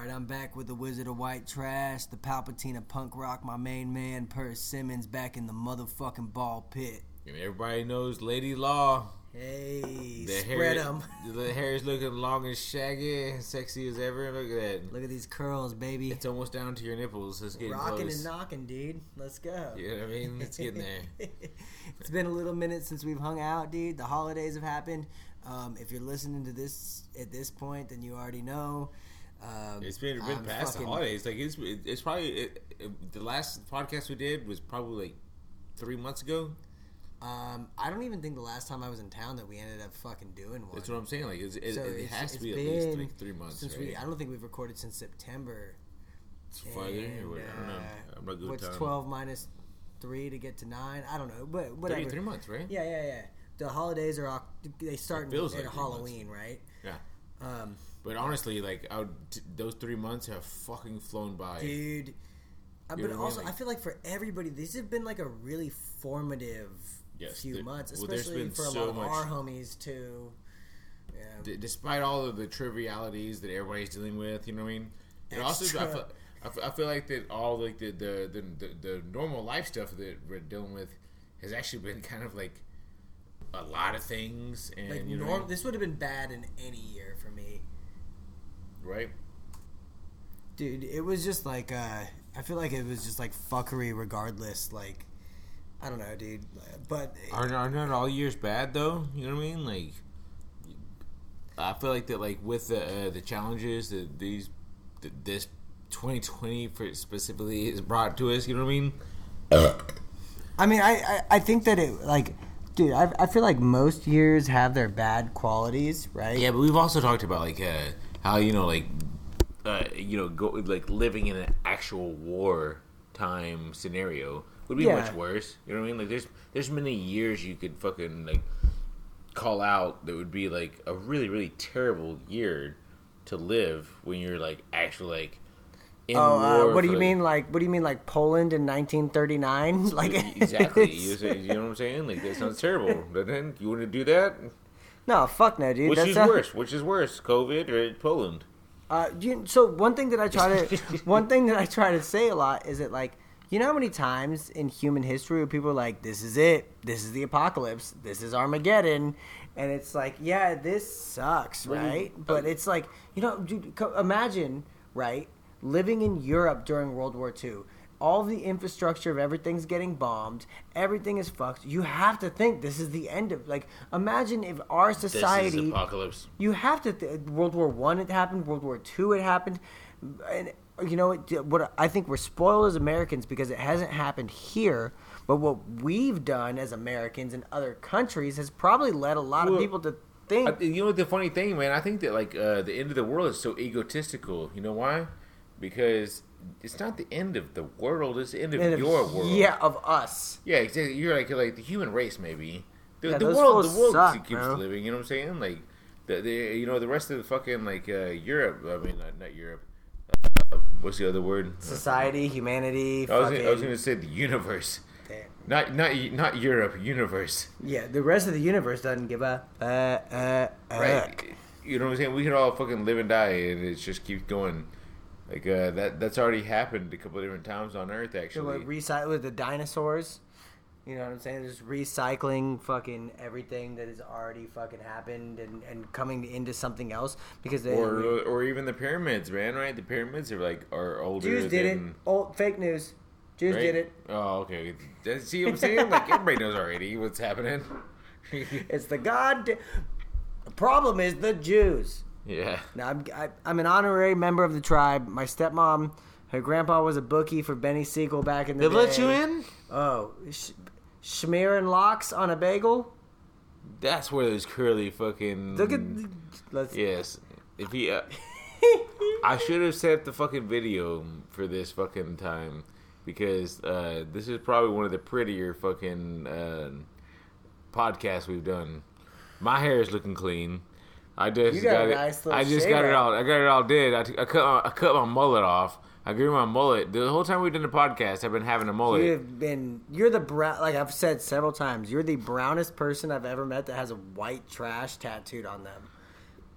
right, I'm back with the Wizard of White Trash, the Palpatine of punk rock, my main man, Per Simmons, back in the motherfucking ball pit. And everybody knows Lady Law. Hey, The spread them. The hair is looking long and shaggy, sexy as ever. Look at that. Look at these curls, baby. It's almost down to your nipples. It's getting Rocking close. and knocking, dude. Let's go. You know what I mean? It's getting there. it's been a little minute since we've hung out, dude. The holidays have happened. Um, if you're listening to this at this point, then you already know. Um, It's been been past fucking- the holidays. Like it's it's probably it, it- the last podcast we did was probably like three months ago. Um, I don't even think the last time I was in town that we ended up fucking doing one. That's what I'm saying. Like it's, it, So it has to be at least like three months. since right? we. I don't think we've recorded since September. It's farther. And, or what? I don't know. uh, I'm not good What's twelve minus three to get to nine? I don't know, but whatever. Three, three months, right? Yeah, yeah, yeah. The holidays are they start in, like Halloween, right? Yeah. Um, But honestly, like I would, t- those three months have fucking flown by. dude. Uh, but what I mean? also, I feel like for everybody, these have been like a really formative Yes, few there- months, especially been for a so lot of much- our homies too. Yeah. D- despite all of the trivialities that everybody's dealing with, you know what I mean. And also, I feel, I feel, I feel like that all like the the, the the the normal life stuff that we're dealing with has actually been kind of like a lot of things, and Like you know, norm, this would have been bad in any year for me. Right? Dude, it was just like uh I feel like it was just like fuckery regardless. Like I don't know, dude. But Are, are not all years bad though? You know what I mean? Like, I feel like that, like with the uh, the challenges that these that this 2020 for specifically is brought to us. You know what I mean? I mean, I, I, I think that it like, dude, I, I feel like most years have their bad qualities, right? Yeah, but we've also talked about like uh, how you know like uh, you know go like living in an actual war time scenario would be Yeah. much worse. You know what I mean? Like there's there's many years you could fucking like call out that would be like a really really terrible year to live when you're like actually like in Oh, uh, what do you like- mean? Like, what do you mean? Like Poland in 1939? Like, exactly. You, say- you know what I'm saying? Like that sounds terrible. But then you want to do that? No, fuck no, dude. Which That's is not- worse? Which is worse, COVID or Poland? Uh, you, so one thing that I try to one thing that I try to say a lot is that like you know how many times in human history where people are like this is it this is the apocalypse this is Armageddon and it's like yeah this sucks Well, right but it's like you know dude, imagine right living in Europe during World War II all the infrastructure of everything's getting bombed everything is fucked you have to think this is the end of like imagine if our This is society apocalypse. you have to. Th- World War One, it happened. World War Two, it happened. And you know what? What I think we're spoiled as Americans because it hasn't happened here. But what we've done as Americans in other countries has probably led a lot of people to think. I, you know the funny thing, man? I think that like uh, the end of the world is so egotistical. You know why? Because it's not the end of the world; it's the end of if- your world. Yeah, of us. yeah. Exactly. You're like like the human race, maybe. The, Yeah, the world, the world suck, keeps bro. living. You know what I'm saying? Like the, the you know the rest of the fucking like uh, Europe. I mean, not, not Europe. Uh, what's the other word? Society, humanity. I was, gonna, I was gonna say the universe. Damn. Not not not Europe. Universe. Yeah, the rest of the universe doesn't give a uh, uh, right? You know what I'm saying? We can all fucking live and die, and it just keeps going. Like uh, that. That's already happened a couple of different times on Earth, So actually. what, recycle with the dinosaurs. You know what I'm saying? Just recycling fucking everything that has already fucking happened and, and coming into something else because they, or or even the pyramids, man. Right? The pyramids are like are older. Jews did it. than, Old fake news. Jews right? did it. Oh, okay. See what I'm saying? Like everybody knows already what's happening. It's the god. The problem is the Jews. Yeah. Now I'm I, I'm an honorary member of the tribe. My stepmom, her grandpa was a bookie for Benny Siegel back in the They day. let you in? Oh, sh- schmearing locks on a bagel. That's where those curly fucking. Look at. Let's. Yes. If he. Uh, I should have set up the fucking video for this fucking time because uh, this is probably one of the prettier fucking uh, podcasts we've done. My hair is looking clean. I just You got a it. nice I just got it all. I got it all did. I, t- I cut. My, I cut my mullet off. I grew my mullet. The whole time we've done the podcast, I've been having a mullet. You've been. You're the brown. Like I've said several times, you're the brownest person I've ever met that has a white trash tattooed on them.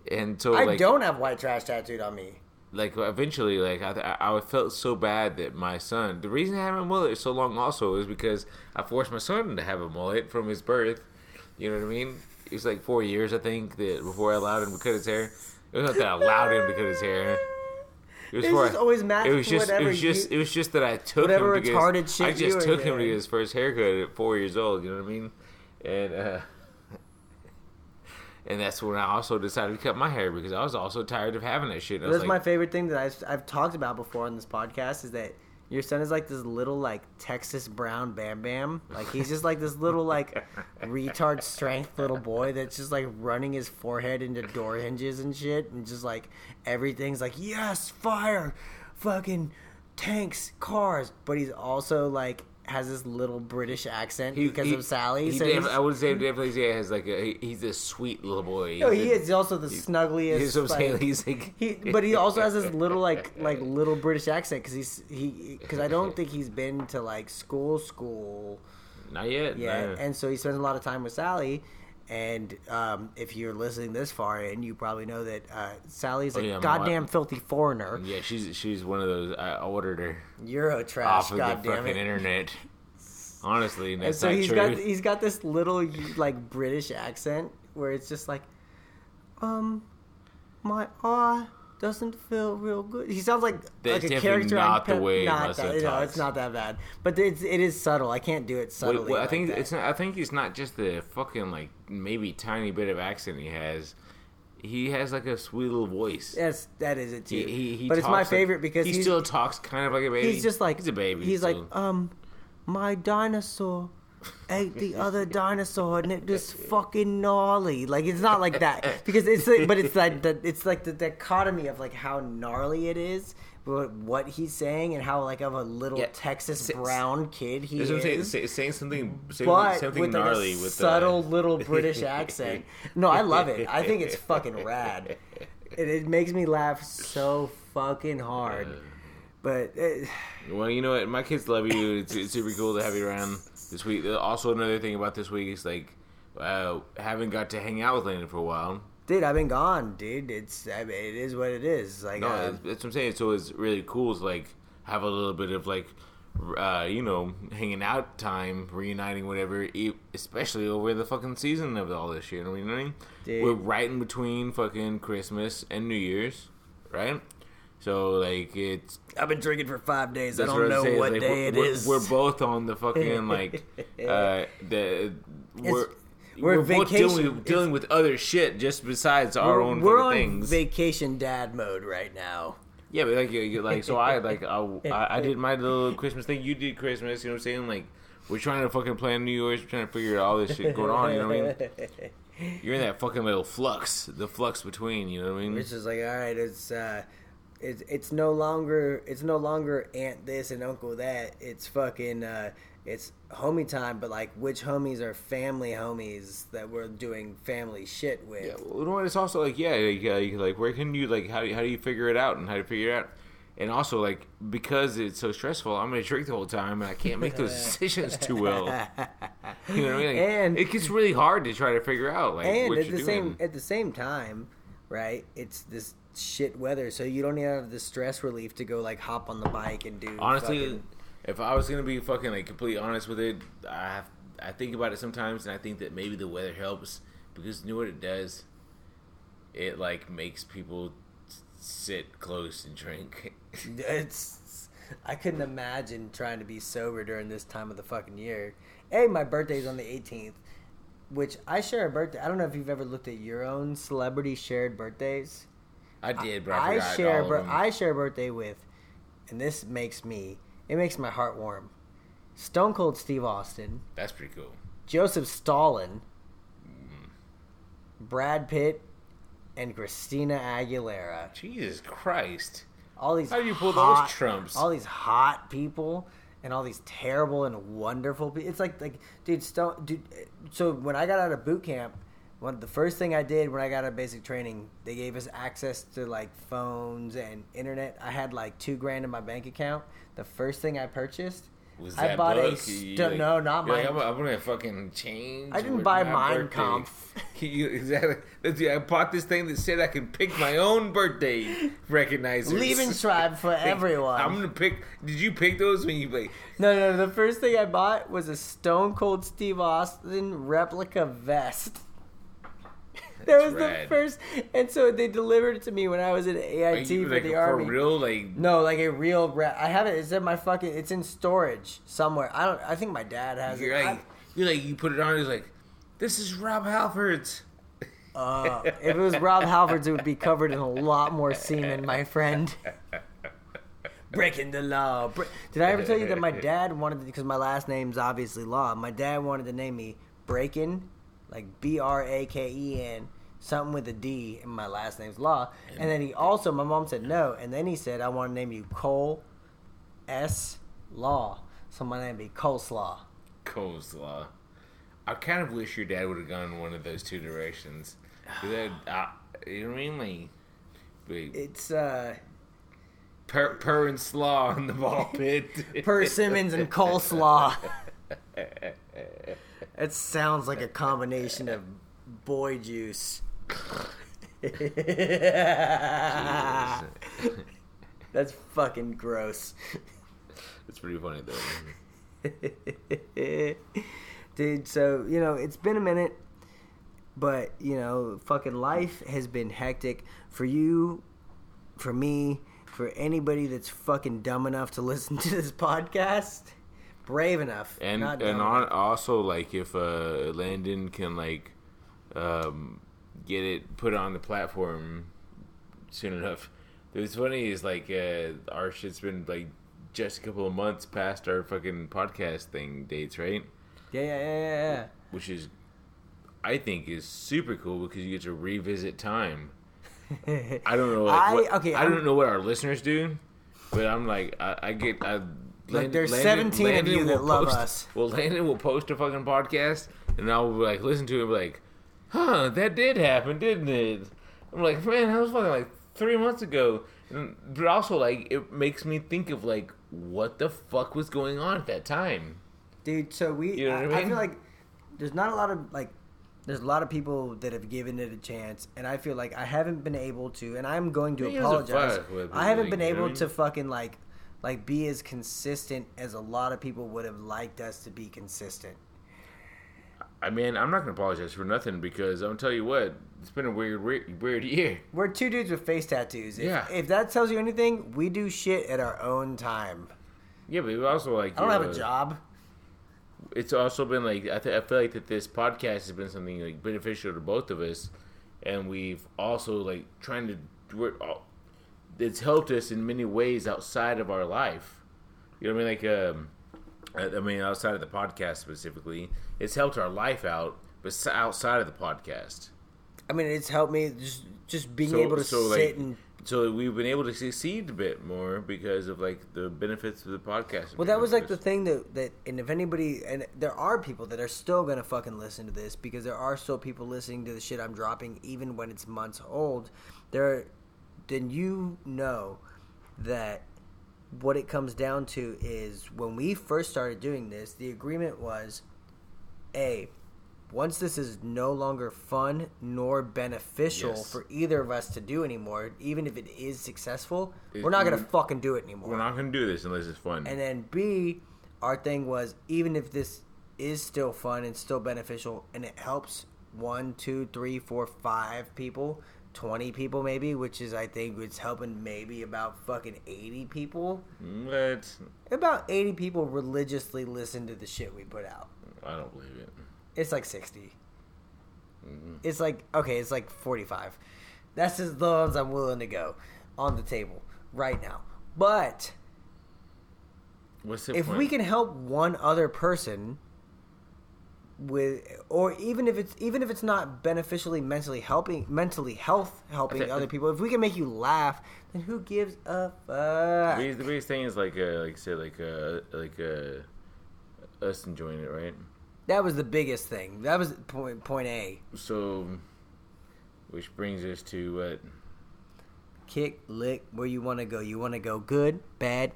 And so, I like, don't have white trash tattooed on me. like eventually, like I, I felt so bad that my son. The reason I have a mullet so long also is because I forced my son to have a mullet from his birth. You know what I mean? It was like four years, I think, that before I allowed him to cut his hair. It was not that I allowed him to cut his hair. It was just always matched It was just. whatever It was just. you- It was just that I took whatever him to get retarded his, shit I just took him to get his first haircut at four years old. You know what I mean? And uh, and that's when I also decided to cut my hair because I was also tired of having that shit. And That's like, my favorite thing that I've, I've talked about before on this podcast is that your son is like this little like Texas Brown Bam Bam. Like he's just like this little like retard strength little boy that's just like running his forehead into door hinges and shit, and just like everything's like yes, fire, fucking tanks, cars. But he's also like has this little British accent He- because he- of Sally. He so def- I would say definitely say has like a he's a sweet little boy. no, he is also the snuggliest. He's what like- He's like He, but he also has this little like like little British accent because he's he because I don't think he's been to like school school not yet. Yeah, and so he spends a lot of time with Sally. And um, if you're listening this far in, you probably know that uh, Sally's a Oh, yeah, goddamn filthy foreigner, yeah, she's she's one of those. I ordered her Euro trash, off of the fucking it. internet. Honestly, that's so he's true. got he's got this little like British accent where it's just like, um, my eye doesn't feel real good. He sounds like That's like a character. on not the Pep- way not that, no, it's not that bad, but it's it is subtle. I can't do it subtly. wait, I like think that. it's not. I think it's not just the fucking like maybe tiny bit of accent he has. He has like a sweet little voice. Yes, that is it too. He, he, he but it's my talks like- favorite because he still talks kind of like a baby. he's just like he's a baby. He's like, um, my dinosaur ate the other dinosaur and it was fucking gnarly. Like it's not like that because it's like, but it's like the it's like the dichotomy of like how gnarly it is, but what he's saying and how like of a little Yeah. Texas S- brown kid he That's saying. is. Say, saying something, saying But something with like a with subtle the, little British accent. No, I love it. I think it's fucking rad. It, it makes me laugh so fucking hard. But uh, Well, you know what? My kids love you. It's, it's super cool to have you around this week. Uh, Also, another thing about this week is like, uh, haven't got to hang out with Landon for a while. Dude, I've been gone, dude. It's I mean, it is what it is. Like, No, uh, that's what I'm saying. So it's really cool to like have a little bit of like, uh, you know, hanging out time, reuniting, whatever. Especially over the fucking season of all this shit. You know what I mean? Dude. We're right in between fucking Christmas and New Year's, right? So like it's I've been drinking for five days. I don't know what like, day we're, it we're- is. We're both on the fucking like uh the we're we're we're, both dealing, with, dealing with other shit just besides our own we're on things. vacation dad mode right now. yeah, but like like so I like I, I I did my little Christmas thing. You did Christmas. You know what I'm saying? Like we're trying to fucking plan New Year's. We're trying to figure out all this shit going on. You know what I mean? You're in that fucking little flux, the flux between. You know what I mean? It's just like, all right, it's uh, it's it's no longer it's no longer aunt this and uncle that. It's fucking uh, it's homie time. But like, which homies are family homies that we're doing family shit with? Yeah, well, you know? It's also like, yeah, like, uh, like where can you like how do you, how do you figure it out and how do you figure it out? And also like because it's so stressful, I'm gonna drink the whole time and I can't make those decisions too well. You know what I mean? Like, And- it gets really hard to try to figure out like and at the doing. same at the same time, right? It's this shit weather, so you don't even have the stress relief to go like hop on the bike and do. Honestly, fucking- if I was gonna be fucking like completely honest with it, I have, I think about it sometimes and I think that maybe the weather helps because you know what it does? It like makes people sit close and drink. It's I couldn't imagine trying to be sober during this time of the fucking year. Hey, my birthday's on the 18th, which I share a birthday. I don't know if you've ever looked at your own celebrity shared birthdays. I did, but I, I share all. I share a birthday with, and this makes me it makes my heart warm. Stone Cold Steve Austin, That's pretty cool. Joseph Stalin, Mm. Brad Pitt, and Christina Aguilera. Jesus Christ. all these How do you pull hot- those trumps? All these hot people and all these terrible and wonderful people. It's like like dude, Stone, dude. So when I got out of boot camp, one the first thing I did when I got out of basic training, they gave us access to like phones and internet. I had like two grand in my bank account. The first thing I purchased Was I bought a book? st- You, no, not you're like. I'm, I'm gonna fucking change. I didn't buy my Mein birthday. Kampf. You- exactly. I bought this thing that said I can pick my own birthday recognizers. Lebensschreiben for everyone. I'm gonna pick. Did you pick those when you like? No, no, the first thing I bought was a Stone Cold Steve Austin replica vest. that was rad. the first, and so they delivered it to me when I was at Are AIT you, for like the for army. real? Like No, like a real. Re- I have it. It's in my fucking. It's in storage somewhere. I don't. I think my dad has you're it. like you're like you put it on. It's like this is Rob Halford's. Uh, if it was Rob Halford's, it would be covered in a lot more semen, my friend. Breaking the law. Bre- Did I ever tell you that my dad wanted to, because my last name's obviously Law, my dad wanted to name me Breakin, like B R A K E N, something with a D, and my last name's Law. And then he also, my mom said no, and then he said, I want to name you Cole S. Law. So my name be Coleslaw. coleslaw. I kind of wish your dad would have gone one of those two directions. that, uh, you know what I mean? Like, It's, uh, per, per and slaw in the ball pit. Per Simmons and Coleslaw. It sounds like a combination of boy juice. That's fucking gross. it's pretty funny though. Dude, so, you know, it's been a minute, but, you know, fucking life has been hectic for you, for me, for anybody that's fucking dumb enough to listen to this podcast. Brave enough. And not and on, also like if uh, Landon can like um, get it put on the platform soon enough. What's funny is like uh, our shit's been like just a couple of months past our fucking podcast thing dates, right? Yeah, yeah, yeah, yeah, Which is I think is super cool because you get to revisit time. I don't know. Like, I- what, okay, I I'm- don't know what our listeners do, but I'm like, I, I get. I, Look, there's 17 of you that will love post- us. Well, Landon will post a fucking podcast, and I'll like listen to it, and be like, "Huh, that did happen, didn't it?" I'm like, "Man, that was fucking like three months ago." And, but also, like, it makes me think of like what the fuck was going on at that time. dude. So we, You know I, what I I feel like there's not a lot of like, there's a lot of people that have given it a chance, and I feel like I haven't been able to, and I'm going to apologize. I haven't been think, you know able to fucking like, like be as consistent as a lot of people would have liked us to be consistent. I mean, I'm not gonna apologize for nothing because I'm gonna tell you what, it's been a weird, weird, weird year. We're two dudes with face tattoos. If, Yeah. if that tells you anything, we do shit at our own time. Yeah, but it also like I don't have uh, a job. it's also been like I, th- I feel like that this podcast has been something like beneficial to both of us, and we've also like trying to. We're, all- it's helped us in many ways outside of our life. You know what I mean? Like, um, I mean, outside of the podcast specifically, it's helped our life out, but outside of the podcast. I mean, it's helped me just just being So- able to so, sit like, and So we've been able to succeed a bit more because of like the benefits of the podcast. Well, that was like the thing that that, and if anybody, and there are people that are still gonna fucking listen to this because there are still people listening to the shit I'm dropping, even when it's months old. There, then you know that what it comes down to is when we first started doing this, the agreement was, a, once this is no longer fun nor beneficial Yes. for either of us to do anymore, even if it is successful, It- we're not gonna fucking do it anymore. We're not gonna do this unless it's fun. And then B, our thing was even if this is still fun and still beneficial and it helps one, two, three, four, five people, twenty people maybe, which is I think it's helping maybe about fucking eighty people. but About eighty people religiously listen to the shit we put out. I don't believe it. It's like 60 Mhm. It's like okay, it's like forty five. That's just the ones I'm willing to go on the table right now. But What's the if point? we can help one other person with or even if it's even if it's not beneficially mentally helping mentally health helping Okay. other people if we can make you laugh then who gives a The fuck biggest, the biggest thing is like uh, like I said like uh, like uh, us enjoying it, right? that was the biggest thing that was point point a So, which brings us to what? kick lick where you want to go you want to go good bad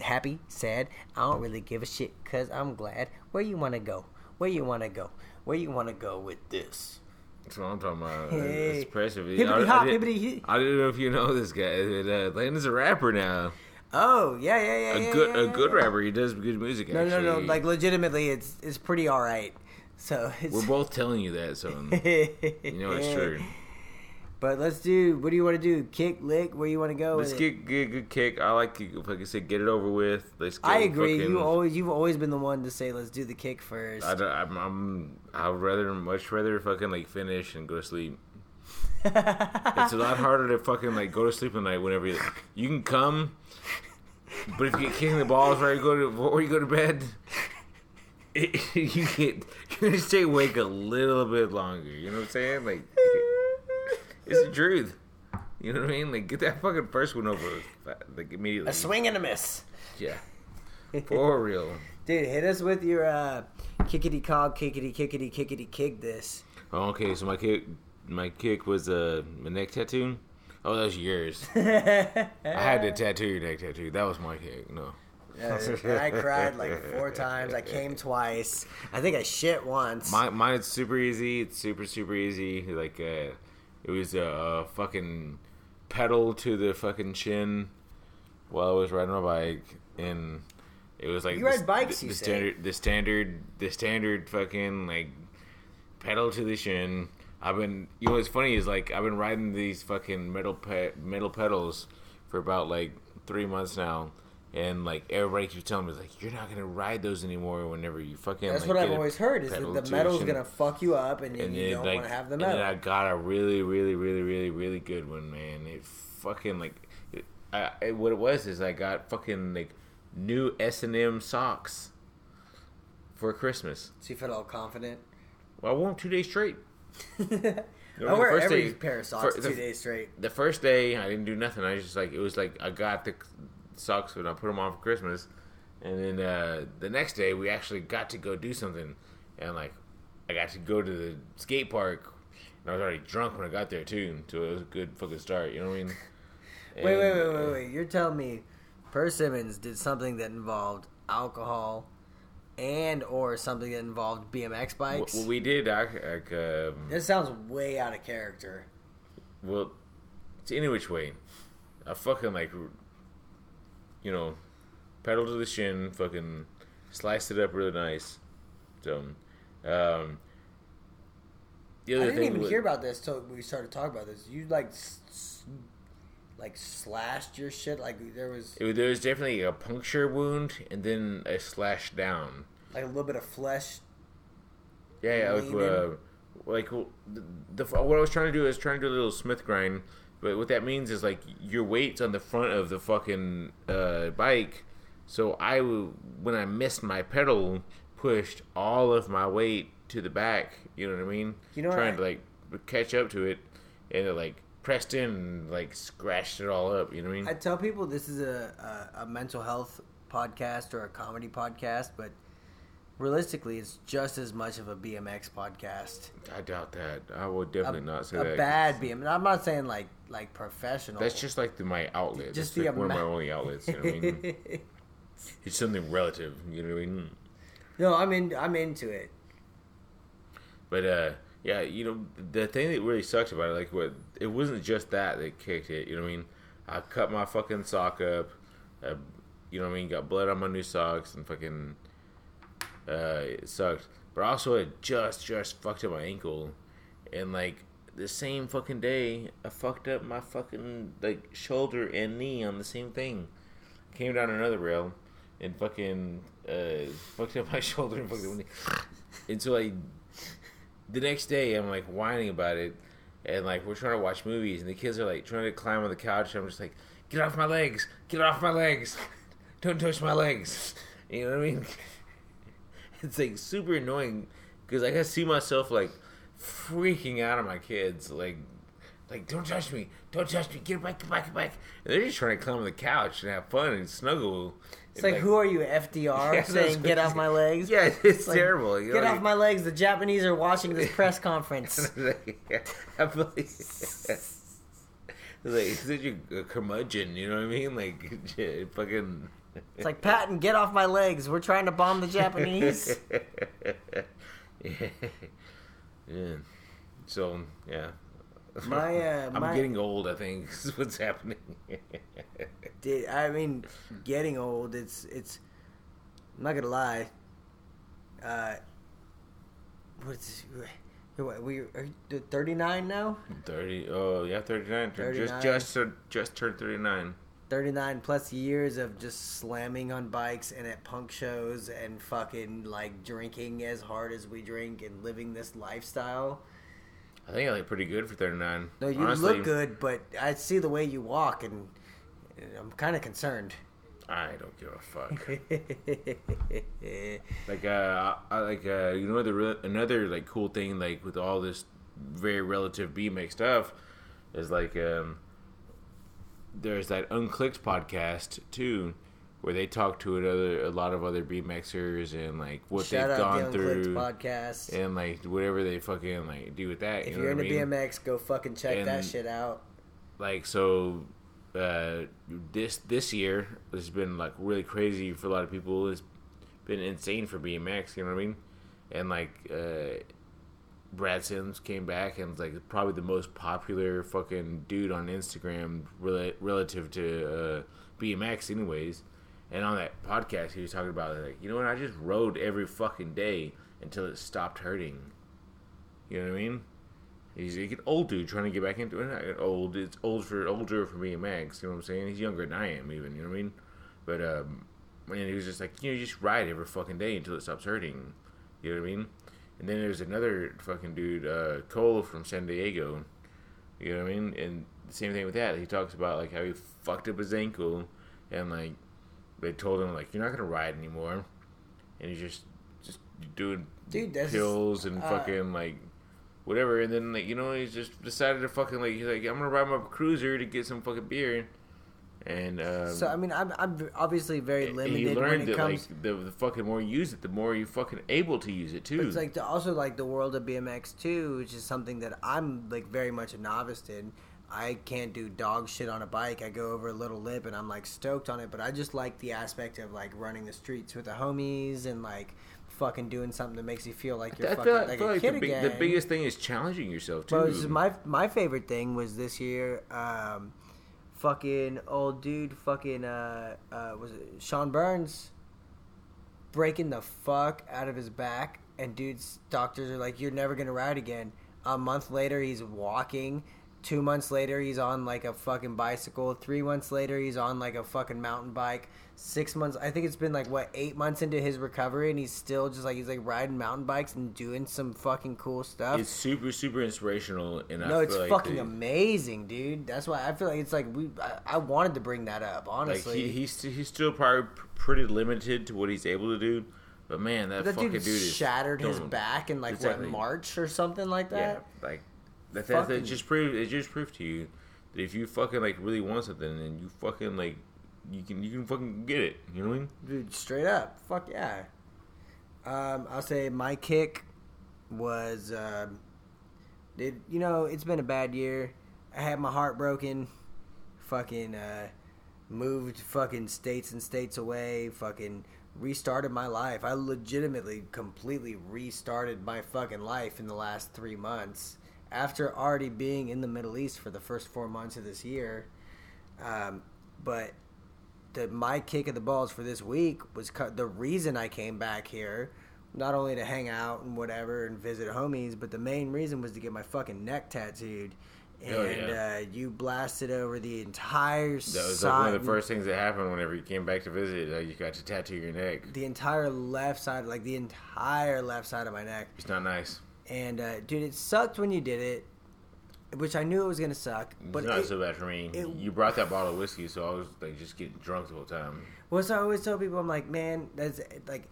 happy, sad. I don't really give a shit because I'm glad. Where you want to go? Where you want to go? Where you want to go with this? That's what I'm talking about. Hey. It's impressive. Hippity I, hop, hippity. I didn't know if you know this guy. but, Uh, Landon's a rapper now. Oh yeah, yeah, yeah. A yeah, good, yeah, a good yeah. rapper. He does good music. No, actually. no, no. Like legitimately, it's it's pretty all right. So it's, we're both telling you that, so you know it's true. But let's do. What do you want to do? Kick, lick? Where you want to go? Let's get good, good kick. I like, like I said, get it over with. Let's. Get I agree. fucking- You always, you've always been the one to say, "Let's do the kick first. I don't, I'm, I'm. I'd rather, much rather fucking like finish and go to sleep. It's a lot harder to fucking like go to sleep at night whenever you, you can come, but if you get kicking the balls right, you go to before you go to bed, it, you get you're gonna stay awake a little bit longer. You know what I'm saying? Like it's the truth. You know what I mean? Like get that fucking first one over like immediately. a swing and a miss, Yeah, for real. dude. Hit us with your uh, kickity cog, kickity kickity kickity kick. This. Oh, okay, so my kick, my kick was uh, a neck tattoo. Oh, that was yours. I had to tattoo your neck tattoo. That was my kick. No. Uh, I cried like four times. I came twice. I think I shit once. My mine's super easy. It's super super easy. Like uh, it was a uh, fucking pedal to the fucking chin while I was riding my bike, and it was like You the- ride bikes, The, you the say? standard, the standard, the standard fucking like pedal to the shin. I've been, you know, what's funny is like I've been riding these fucking metal pe- metal pedals for about like three months now. And like everybody keeps telling me, like you're not gonna ride those anymore. Whenever you fucking That's like, what I've always heard is that the metal's gonna fuck you up, and, and you don't like, want to have the and metal. then I got a really, really, really, really, really good one, man. It fucking like, it, I, it, what it was is I got fucking like new S and M socks for Christmas. so you felt all confident. Well, I wore them two days straight. I wear first every day- pair of socks fir- two the- days straight. The first day I didn't do nothing. I was just like it was like I got the socks and I put them on for Christmas, and then uh, the next day we actually got to go do something, and like I got to go to the skate park, and I was already drunk when I got there too, so it was a good fucking start. You know what I mean? Wait, wait, wait, uh, wait, wait. You're telling me Per Simmons did something that involved alcohol and or something that involved BMX bikes? What we did, I, like, um, this sounds way out of character. well, it's any which way. I fucking like, you know, pedal to the shin, fucking sliced it up really nice. So, um, the other I didn't thing even wa- hear about this till we started talking about this. You like, s- s- like slashed your shit. Like there was it there was definitely a puncture wound and then a slash down. like a little bit of flesh. Yeah, yeah, like, uh, like the, the what I was trying to do is trying to do a little Smith grind, but what that means is like your weight's on the front of the fucking uh, bike. So I, when I missed my pedal, pushed all of my weight to the back. You know what I mean? You know trying I- to like catch up to it, and it like pressed in and like scratched it all up. You know what I mean? I tell people this is a, a, a mental health podcast or a comedy podcast, but realistically, it's just as much of a BMX podcast. I doubt that. I would A, definitely not say a that. bad BMX. I'm not saying like like professional. That's just like the, my outlet. Just Just the like one of my only outlets. You know what I mean? It's something relative, you know what I mean? no. I'm in. I'm into it. But uh, yeah, you know, the thing that really sucks about it, like, what it wasn't just that that kicked it. You know what I mean? I cut my fucking sock up. Uh, you know what I mean? Got blood on my new socks and fucking. Uh, it sucked. But also, it just just fucked up my ankle, and like the same fucking day, I fucked up my fucking like shoulder and knee on the same thing. Came down another rail, and fucking uh, fucked up my shoulder and fucked up my knee. And so like the next day I'm like whining about it. And like we're trying to watch movies. And the kids are like trying to climb on the couch. And I'm just like get off my legs! Get off my legs! Don't touch my legs! You know what I mean it's like super annoying because I can see myself like freaking out on my kids like like don't touch me don't touch me get back get back get back and they're just trying to climb on the couch and have fun and snuggle It's like, who are you, FDR, Yeah, saying get off my legs? yeah it's Like, terrible you know, Get like- off my legs. The Japanese are watching this press conference. I feel like, like such a, a curmudgeon, you know what I mean? Like, fucking. It's like Patton, get off my legs. We're trying to bomb the Japanese. yeah. yeah. So yeah. My, uh, I'm my- getting old. I think is what's happening. Dude, I mean, getting old. It's it's. I'm not gonna lie. Uh, what's what, we are you 39 now? Thirty. Oh yeah, thirty nine. Just just just turned thirty nine. 39 plus years of just slamming on bikes and at punk shows and fucking like drinking as hard as we drink and living this lifestyle. I think I look pretty good for thirty nine. No, you look good, but I see the way you walk and I'm kind of concerned. I don't give a fuck. like uh, I like uh, you know the re- another like cool thing like with all this very relative BMX stuff is like um, there's that Unclicked podcast too, where they talk to another a lot of other BMXers and like what Shout they've out gone the through podcast. and like whatever they fucking like do with that. if you know you're into mean? BMX, go fucking check that shit out. like so uh this this year has been like really crazy for a lot of people it's been insane for bmx you know what i mean and like uh brad simms came back and was like probably the most popular fucking dude on instagram rela- relative to uh bmx anyways and on that podcast he was talking about like you know what i just rode every fucking day until it stopped hurting you know what i mean He's like an old dude trying to get back into it. Old. It's old for older for me and Max. You know what I'm saying? He's younger than I am, even. You know what I mean? But um, and he was just like, you know, just ride every fucking day until it stops hurting. You know what I mean? And then there's another fucking dude, uh, Cole from San Diego. You know what I mean? And the same thing with that. He talks about like how he fucked up his ankle, and like they told him like you're not gonna ride anymore, and he's just just doing Dude, pills and uh, fucking like whatever. And then like you know he's just decided to fucking like he's like I'm gonna ride my cruiser to get some fucking beer, and um, So I mean, I'm I'm obviously very limited he when learned it that comes. like the, the fucking more you use it, the more you're fucking able to use it too. It's like the, also like the world of BMX too, which is something that I'm like very much a novice in. I can't do dog shit on a bike. I go over a little lip and I'm like stoked on it, but I just like the aspect of like running the streets with the homies and like fucking doing something that makes you feel like you're I fucking like, I feel a like kid the, big, the biggest thing is challenging yourself too. But my my favorite thing was this year. Um, fucking old dude, fucking uh, uh, was it Sean Burns breaking the fuck out of his back, and dude's doctors are like, "You're never gonna ride again." A month later, he's walking. Two months later, he's on like a fucking bicycle. Three months later, he's on like a fucking mountain bike. Six months, I think it's been like what eight months into his recovery, and he's still just like he's like riding mountain bikes and doing some fucking cool stuff. it's super super inspirational, and I No, it's feel like fucking amazing, dude. That's why I feel like it's like we. I, I wanted to bring that up, Like honestly. he, he's he's still probably pretty limited to what he's able to do, but man, that, that fucking dude, dude is shattered his back in like Exactly. what March or something like that. Yeah, like that, that, that just proved it just proved to you that if you fucking like really want something and you fucking like you can you can fucking get it. You know what I mean? Dude, straight up, fuck yeah. Um, I'll say my kick was, um, did you know it's been a bad year. I had my heart broken. Fucking uh, moved fucking states and states away. Fucking restarted my life. I legitimately, completely restarted my fucking life in the last three months after already being in the Middle East for the first four months of this year. Um, but the my kick of the balls for this week was cu- the reason I came back here, not only to hang out and whatever and visit homies, but the main reason was to get my fucking neck tattooed. And Oh, yeah. uh, you blasted over the entire That was side, like one of the first things that happened whenever you came back to visit. Uh, you got to tattoo your neck. the entire left side, like the entire left side of my neck. It's not nice. And uh, dude, it sucked when you did it, which I knew it was gonna suck. But it's not it, so bad for me. it- you brought that bottle of whiskey, so I was like just getting drunk the whole time. Well, so I always tell people, I'm like, man, that's like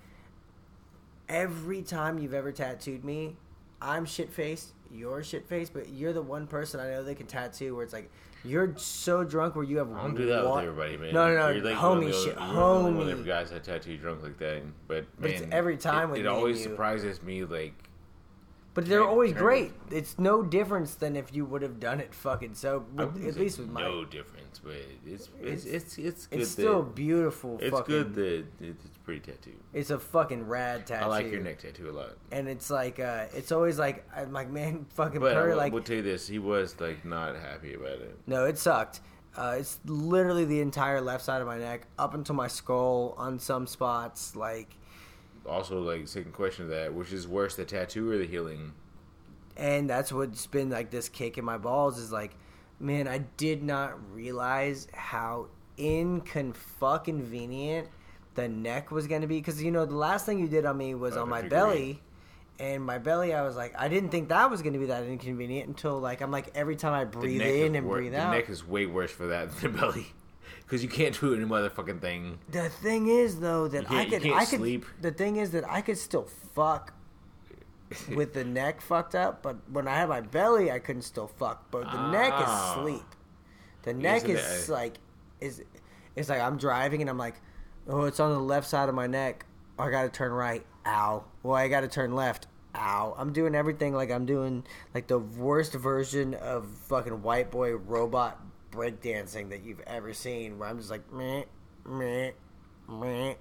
every time you've ever tattooed me, I'm shit faced, you're shit faced, but you're the one person I know that can tattoo where it's like you're so drunk where you have I don't do that wa- with everybody, man. No, no, no, You're like homie shit, you're one of homie. guys that tattoo drunk like that. But, man, every time it, it always you. surprises me. Like But they're always great. It's no difference than if you would have done it fucking so. I at least with my, no difference, but it's it's It's- it's it's, still that- beautiful. it's fucking, good that it's pretty tattoo. It's a fucking rad tattoo. I like your neck tattoo a lot. And it's like, uh, it's always like, I'm like, man, fucking But I Perry, will, like, will tell you this: he was like not happy about it. no, it sucked. Uh, it's literally the entire left side of my neck, up until my skull on some spots. Like, Also, like second question to that, which is worse, the tattoo or the healing? and that's what's been like this kick in my balls is like, man, I did not realize how inconvenient the neck was gonna be because you know the last thing you did on me was Oh, on my belly. And my belly, I was like, I didn't think that was going to be that inconvenient until, like, I'm like, every time I breathe in and wor- breathe the out. neck is way worse for that than the belly, because you can't do any motherfucking thing. The thing is, though, that I could, I could. sleep. The thing is that I could still fuck with the neck fucked up, but when I had my belly, I couldn't still fuck. But the neck is Ah. sleep. The neck Isn't is it- like, is it's like I'm driving and I'm like, oh, it's on the left side of my neck. I got to turn right. Ow. Well, I got to turn left. Ow. I'm doing everything like I'm doing like the worst version of fucking white boy robot breakdancing that you've ever seen, where I'm just like meh, meh, meh,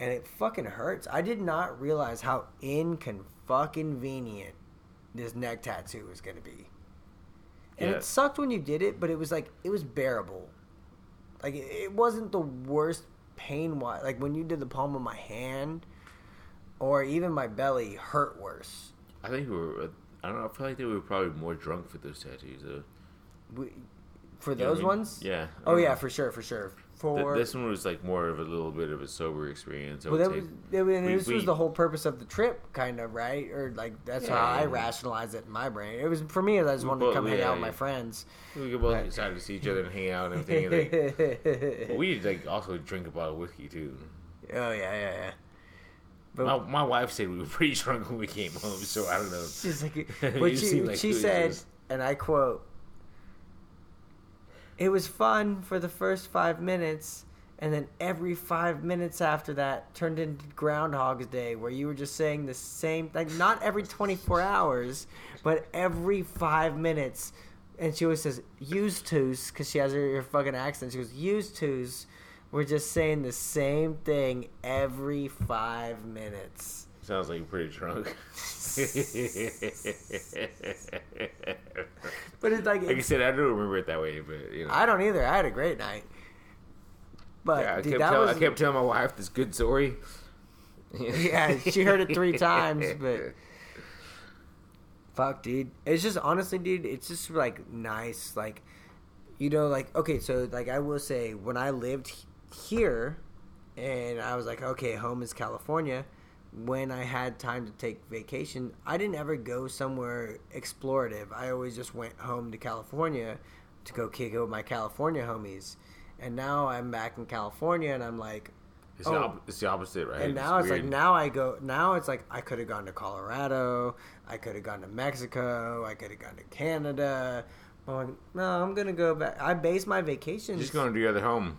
and it fucking hurts. I did not realize how inconvenient this neck tattoo was gonna be, and Yeah. it sucked when you did it, but it was like it was bearable. Like it, it wasn't the worst pain wise. Like when you did the palm of my hand, or even my belly hurt worse. I think we were. I don't know. I feel like they were probably more drunk for those tattoos. Though. We, for You know those I mean? ones, Yeah. Oh yeah, for sure, for sure. Th- For this one was like more of a little bit of a sober experience. I Well, that was, was- and We- this was the whole purpose of the trip, kind of, right? Or like that's how I rationalize it in my brain. It was for me. I just We wanted to both- come hang out with my friends. We could both decided to see each other and hang out and everything. And, like, but we like also drink a bottle of whiskey too. oh yeah, yeah, yeah. But My, my wife said we were pretty drunk when we came home, so I don't know. she's like, You but she, like she said, this? and I quote: "It was fun for the first five minutes." And then every five minutes after that turned into Groundhog's Day, where you were just saying the same, like not every 24 hours, but every five minutes. And she always says, used to's, because she has her, her fucking accent. She goes, used to's. We're just saying the same thing every five minutes. Sounds like you're pretty drunk. But it's like, like I it's- said, I don't remember it that way, but you know. I don't either. I had a great night. But yeah, I dude, kept, tell, was I kept telling my wife this good story. yeah, she heard it three times, but fuck, dude. It's just honestly, dude. It's just like nice, like you know, like okay. So like I will say, when I lived here, and I was like, okay, home is California. When I had time to take vacation, I didn't ever go somewhere explorative. I always just went home to California to go kick it with my California homies. And now I'm back in California, and I'm like, It's, Oh. the, op- it's the opposite, right? and now it's, like now I go now it's like I could have gone to Colorado, I could have gone to Mexico, I could have gone to Canada. I'm like, no, I'm gonna go back. I base my vacations, just going to the other home.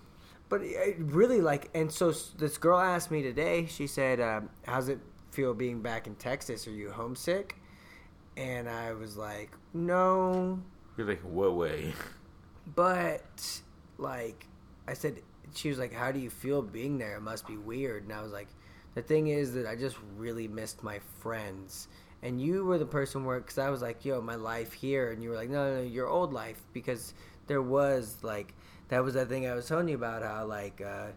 But it really like. And so this girl asked me today. She said, um, "How's it feel being back in Texas? Are you homesick?" And I was like, "No, You're like, what way? but like I said, she was like, "How do you feel being there? It must be weird." And I was like, "The thing is that I just really missed my friends." And you were the person where, because I was like, "Yo, my life here," and you were like, "No, no, no, your old life," because there was like that was that thing I was telling you about how like. uh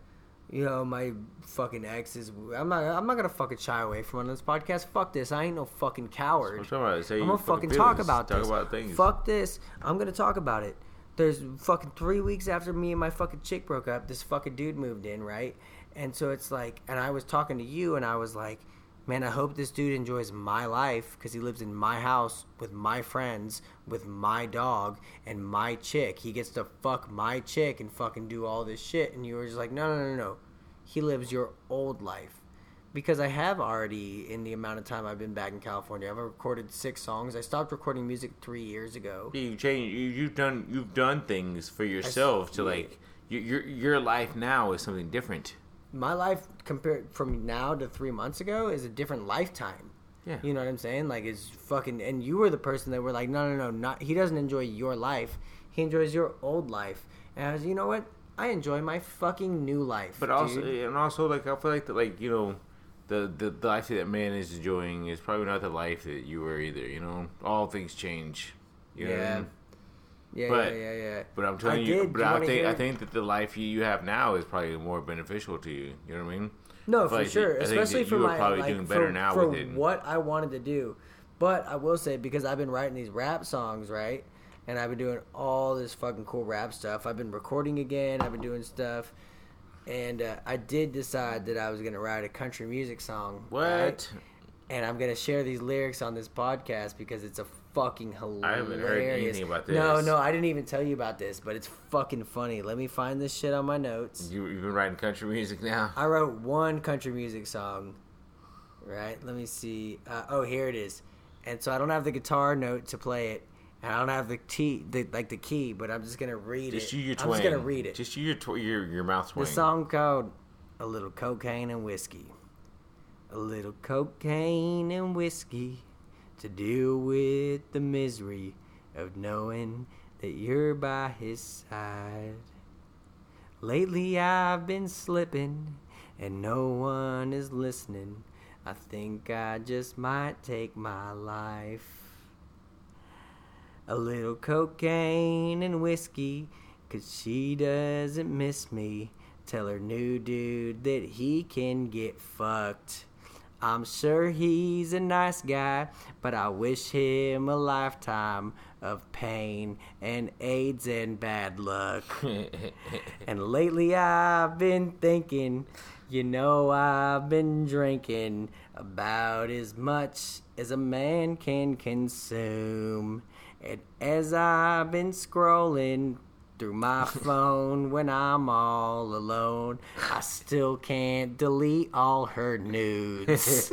you know my fucking ex is. I'm not. I'm not gonna fucking shy away from on this podcast. Fuck this. I ain't no fucking coward. I'm talking about. I'm gonna fucking feelings. talk about talk this. about things. Fuck this. I'm gonna talk about it. There's fucking three weeks after me and my fucking chick broke up, this fucking dude moved in, right? And so it's like, and I was talking to you, and I was like, man, I hope this dude enjoys my life because he lives in my house with my friends, with my dog, and my chick. He gets to fuck my chick and fucking do all this shit. And you were just like, no, no, no, no. He lives your old life because I have already, in the amount of time I've been back in California, I've recorded six songs. I stopped recording music three years ago. You change. You, you've done. You've done things for yourself to yeah. like. Your, your your life now is something different. My life compared from now to three months ago is a different lifetime. Yeah. You know what I'm saying? Like it's fucking. And you were the person that were like, no, no, no, not. He doesn't enjoy your life. He enjoys your old life. And I was, you know what? I enjoy my fucking new life. But also, and also, like I feel like that, like you know, the, the the life that man is enjoying is probably not the life that you were either. You know, all things change. You know what I yeah. mean? Yeah, But- yeah, yeah, yeah. But I'm I telling you, did. but you I think I think that the life you, you have now is probably more beneficial to you. You know what I mean? No, I for like sure. I Especially for my probably like, doing better for, now for with it. what I wanted to do. But I will say because I've been writing these rap songs, right? And I've been doing all this fucking cool rap stuff. I've been recording again. I've been doing stuff. And uh, I did decide that I was gonna write a country music song. What? right? And I'm gonna share these lyrics on this podcast because it's a fucking hilarious. I haven't heard anything about this. no, no, I didn't even tell you about this, but it's fucking funny. Let me find this shit on my notes. You, you've been writing country music now. I wrote one country music song. Right? Let me see. Uh, oh, here it is. And so I don't have the guitar note to play it, and I don't have the T, the, like the key, but I'm just gonna read Just it. use your I'm just gonna read it. Just use your tw- your your mouth twang. the song called "A Little Cocaine and Whiskey." A little cocaine and whiskey to deal with the misery of knowing that you're by his side. Lately I've been slipping and no one is listening. I think I just might take my life. A little cocaine and whiskey, cause she doesn't miss me. Tell her new dude that he can get fucked. I'm sure he's a nice guy, but I wish him a lifetime of pain and AIDS and bad luck. And lately I've been thinking, you know, I've been drinking about as much as a man can consume. And as I've been scrolling through my phone when I'm all alone, I still can't delete all her nudes.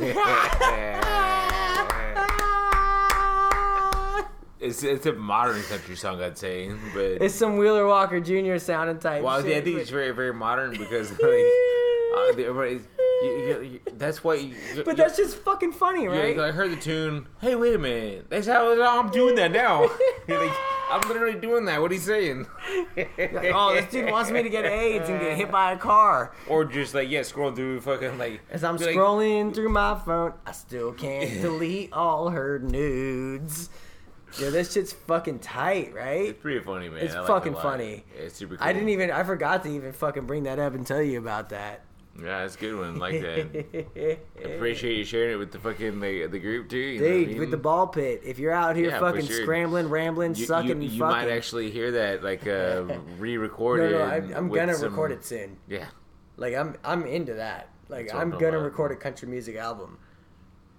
it's it's a modern country song, I'd say, but it's some Wheeler Walker Jr. sounding type well, shit. yeah, I think but- it's very very modern because like uh, you, you, you, that's why. You, but that's just fucking funny, Yeah, right? I heard the tune. Hey, wait a minute. That's how I'm doing that now. Like, I'm literally doing that. What are you saying? Like, oh, this dude wants me to get AIDS and get hit by a car. Or just like, yeah, scrolling through fucking like. As I'm be like, scrolling through my phone, I still can't delete all her nudes. Yeah, this shit's fucking tight, right? It's pretty funny, man. It's I like fucking it a lot. funny. It's super cool. I didn't even, I forgot to even fucking bring that up and tell you about that. Yeah, it's a good one. Like that. Appreciate you sharing it with the fucking the, the group too. You know what I Dude, mean? with the ball pit, if you're out here Yeah, fucking sure. scrambling, rambling, you, sucking, you, you fucking. might actually hear that like uh, re-recorded. no, I, I'm gonna some- record it soon. Yeah, Like I'm, I'm into that. Like That's I'm gonna record a country music album.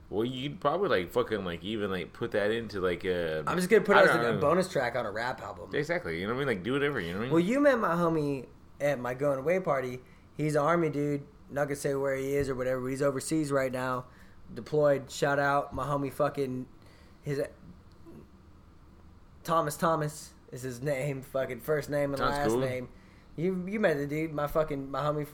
well, you'd probably like fucking like even like put that into like a. I'm just gonna put it as don't a bonus track on a rap album. Exactly. You know what I mean? Like do whatever. You know what I mean? Well, you met my homie at my going away party. He's an army dude. Not gonna say where he is or whatever. But he's overseas right now, deployed. Shout out my homie. Fucking his Thomas Thomas is his name. Fucking first name and Sounds last cool. name. You you met the dude. My fucking my homie. at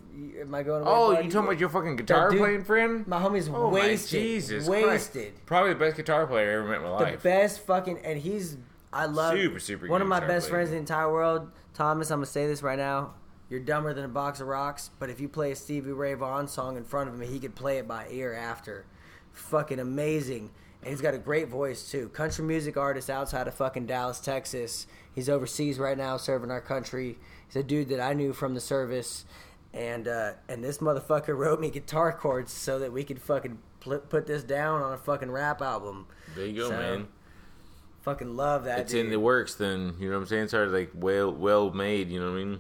oh, My going. Oh, you talking about your fucking guitar dude- playing friend? My homie's Oh my wasted. Jesus wasted. Christ. Probably the best guitar player I ever met in my life. the best fucking and he's I love Super, super one of my best player. friends in the entire world. Thomas, I'm gonna say this right now. You're dumber than a box of rocks, but if you play a Stevie Ray Vaughan song in front of him, he could play it by ear after. Fucking amazing. And he's got a great voice too. Country music artist outside of fucking Dallas, Texas. He's overseas right now serving our country. He's a dude that I knew from the service. And uh, and this motherfucker wrote me guitar chords so that we could fucking pl- put this down on a fucking rap album. there you go, So, man. Fucking love that. It's dude. in the works then. You know what I'm saying? It's already like well well made. You know what I mean?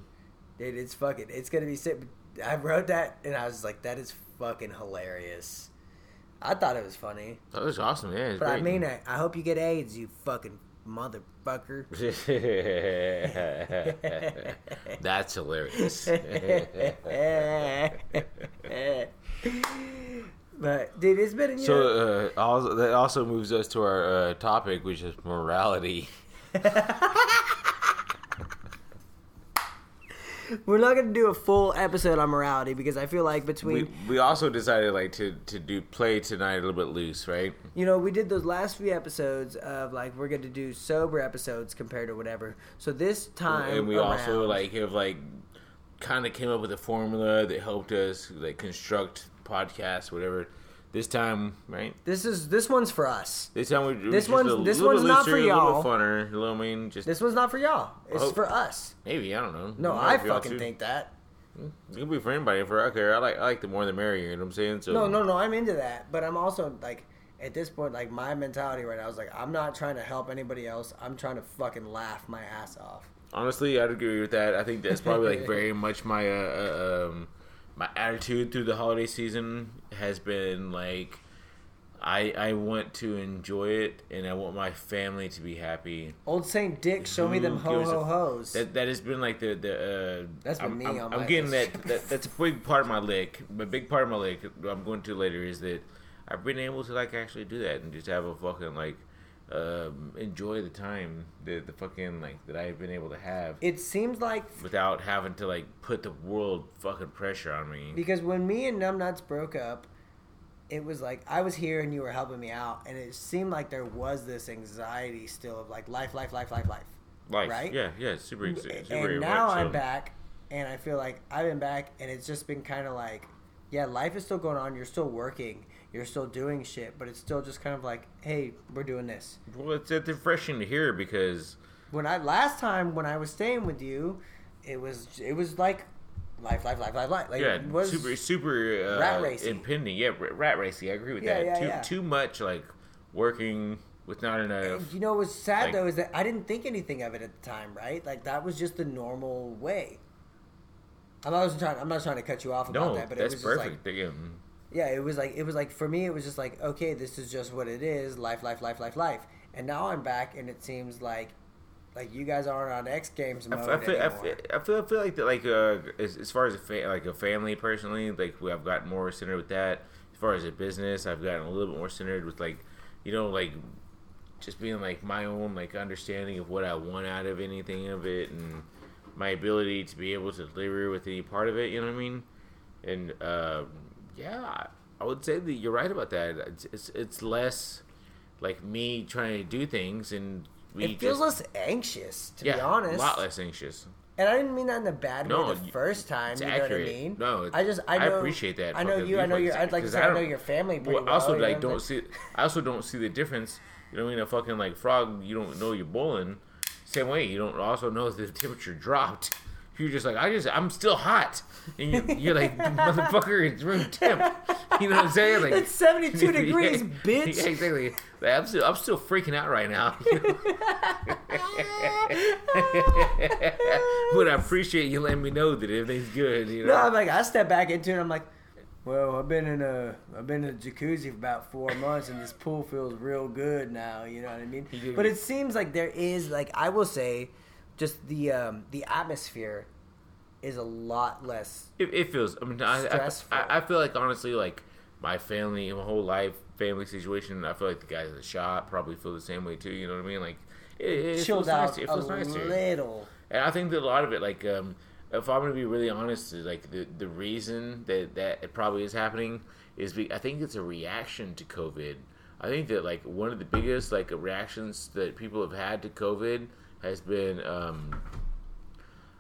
Dude, it's fucking. It's gonna be sick. I wrote that and I was like, that is fucking hilarious. I thought it was funny, That was awesome. Yeah, but I mean it. I hope you get AIDS, you fucking motherfucker. That's hilarious. but dude, it's been. You so uh, also, that also moves us to our uh, topic, which is morality. We're not gonna do a full episode on morality because I feel like between we we also decided like to to do play tonight a little bit loose, right? you know we did those last few episodes of like we're gonna do sober episodes compared to whatever. So this time and we also like have like kind of came up with a formula that helped us like construct podcasts, whatever. This time, right? this is this one's for us. This time we This one's- this one's not for y'all. little funner. You know what I mean? Just This one's not for y'all. It's Oh. for us. maybe I don't know. No, know I fucking think that. it could be for anybody. For I care. I like I like the more the merrier. You know what I'm saying? So No, no, no. I'm into that, but I'm also like, at this point, like my mentality right now is like, I'm not trying to help anybody else. I'm trying to fucking laugh my ass off. Honestly, I'd agree with that. I think that's probably like very much my uh, uh, um, my attitude through the holiday season has been like I I want to enjoy it and I want my family to be happy. Old Saint Dick, show me them Who ho ho hos. That that has been like the the. Uh, That's been I'm, me I'm, on I'm my getting that, that. That's a big part of my lick. A big part of my lick. I'm going to later is that I've been able to like actually do that and just have a fucking like um, enjoy the time the the fucking like that I've been able to have It seems like without having to like put the world fucking pressure on me. because when me and Numbnuts broke up, it was like I was here and you were helping me out, and it seemed like there was this anxiety still of like life, life, life, life, life. Life, right? Yeah, yeah, super, super. and now I'm back, and I feel like I've been back, and it's just been kind of like, yeah, life is still going on. You're still working. You're still doing shit, but it's still just kind of like, hey, we're doing this. Well, it's, it's refreshing to hear because When I last time when I was staying with you, it was it was like life, life, life, life, life. Like yeah, it was super, super uh, rat racy. impending. Yeah, ra- rat racy. I agree with Yeah, that. yeah, too, yeah. too much like working with not enough. You know what's sad Like- though is that I didn't think anything of it at the time, right? Like that was just the normal way. I'm not trying. I'm not trying to cut you off about No, that, but it that's was just like perfect. Yeah. It was like it was like for me it was just like okay, this is just what it is, life, life, life, life, life. And now I'm back, and it seems like like you guys aren't on X Games mode I feel, I feel, I feel, I feel like that, like uh, as, as far as a fa- like a family personally, like we, I've gotten more centered with that. As far as a business, I've gotten a little bit more centered with like, you know, like just being like my own like understanding of what I want out of anything of it, and my ability to be able to deliver with any part of it. You know what I mean? And uh, yeah, I- would say that you're right about that. It's it's, it's less like me trying to do things and. We it feels just, less anxious, to yeah, be honest. a lot less anxious. And I didn't mean that in a bad No, way the first time. You know accurate. what I mean? No, I just I, I appreciate that I know you. I know your. I'd like to say I I know your family pretty Well, well. also like don't see. I also don't see the difference. You know, what I mean, a fucking like frog. You don't know you're boiling. Same way, you don't also know the temperature dropped. You're just like I just I'm still hot, and you're, you're like motherfucker, it's room temp. You know what I'm saying? Like It's 72 degrees, Yeah, bitch. Yeah, exactly. Like, I'm still I'm still freaking out right now. but I appreciate you letting me know that everything's good. You know. No, I'm like I step back into it. I'm like, well, I've been in a I've been in a jacuzzi for about four months, and this pool feels real good now. You know what I mean? But it seems like there is like I will say, just the um, the atmosphere is a lot less. It, it feels. I mean, I, I, Stressful. I, I feel like honestly, like my family, my whole life, family situation. I feel like the guys at the shop probably feel the same way too. You know what I mean? Like it, it Chilled feels out nice. It a feels nicer. little. And I think that a lot of it, like, um, if I'm gonna be really honest, is like the the reason that that it probably is happening is be, I think it's a reaction to COVID. I think that like one of the biggest like reactions that people have had to COVID has been um,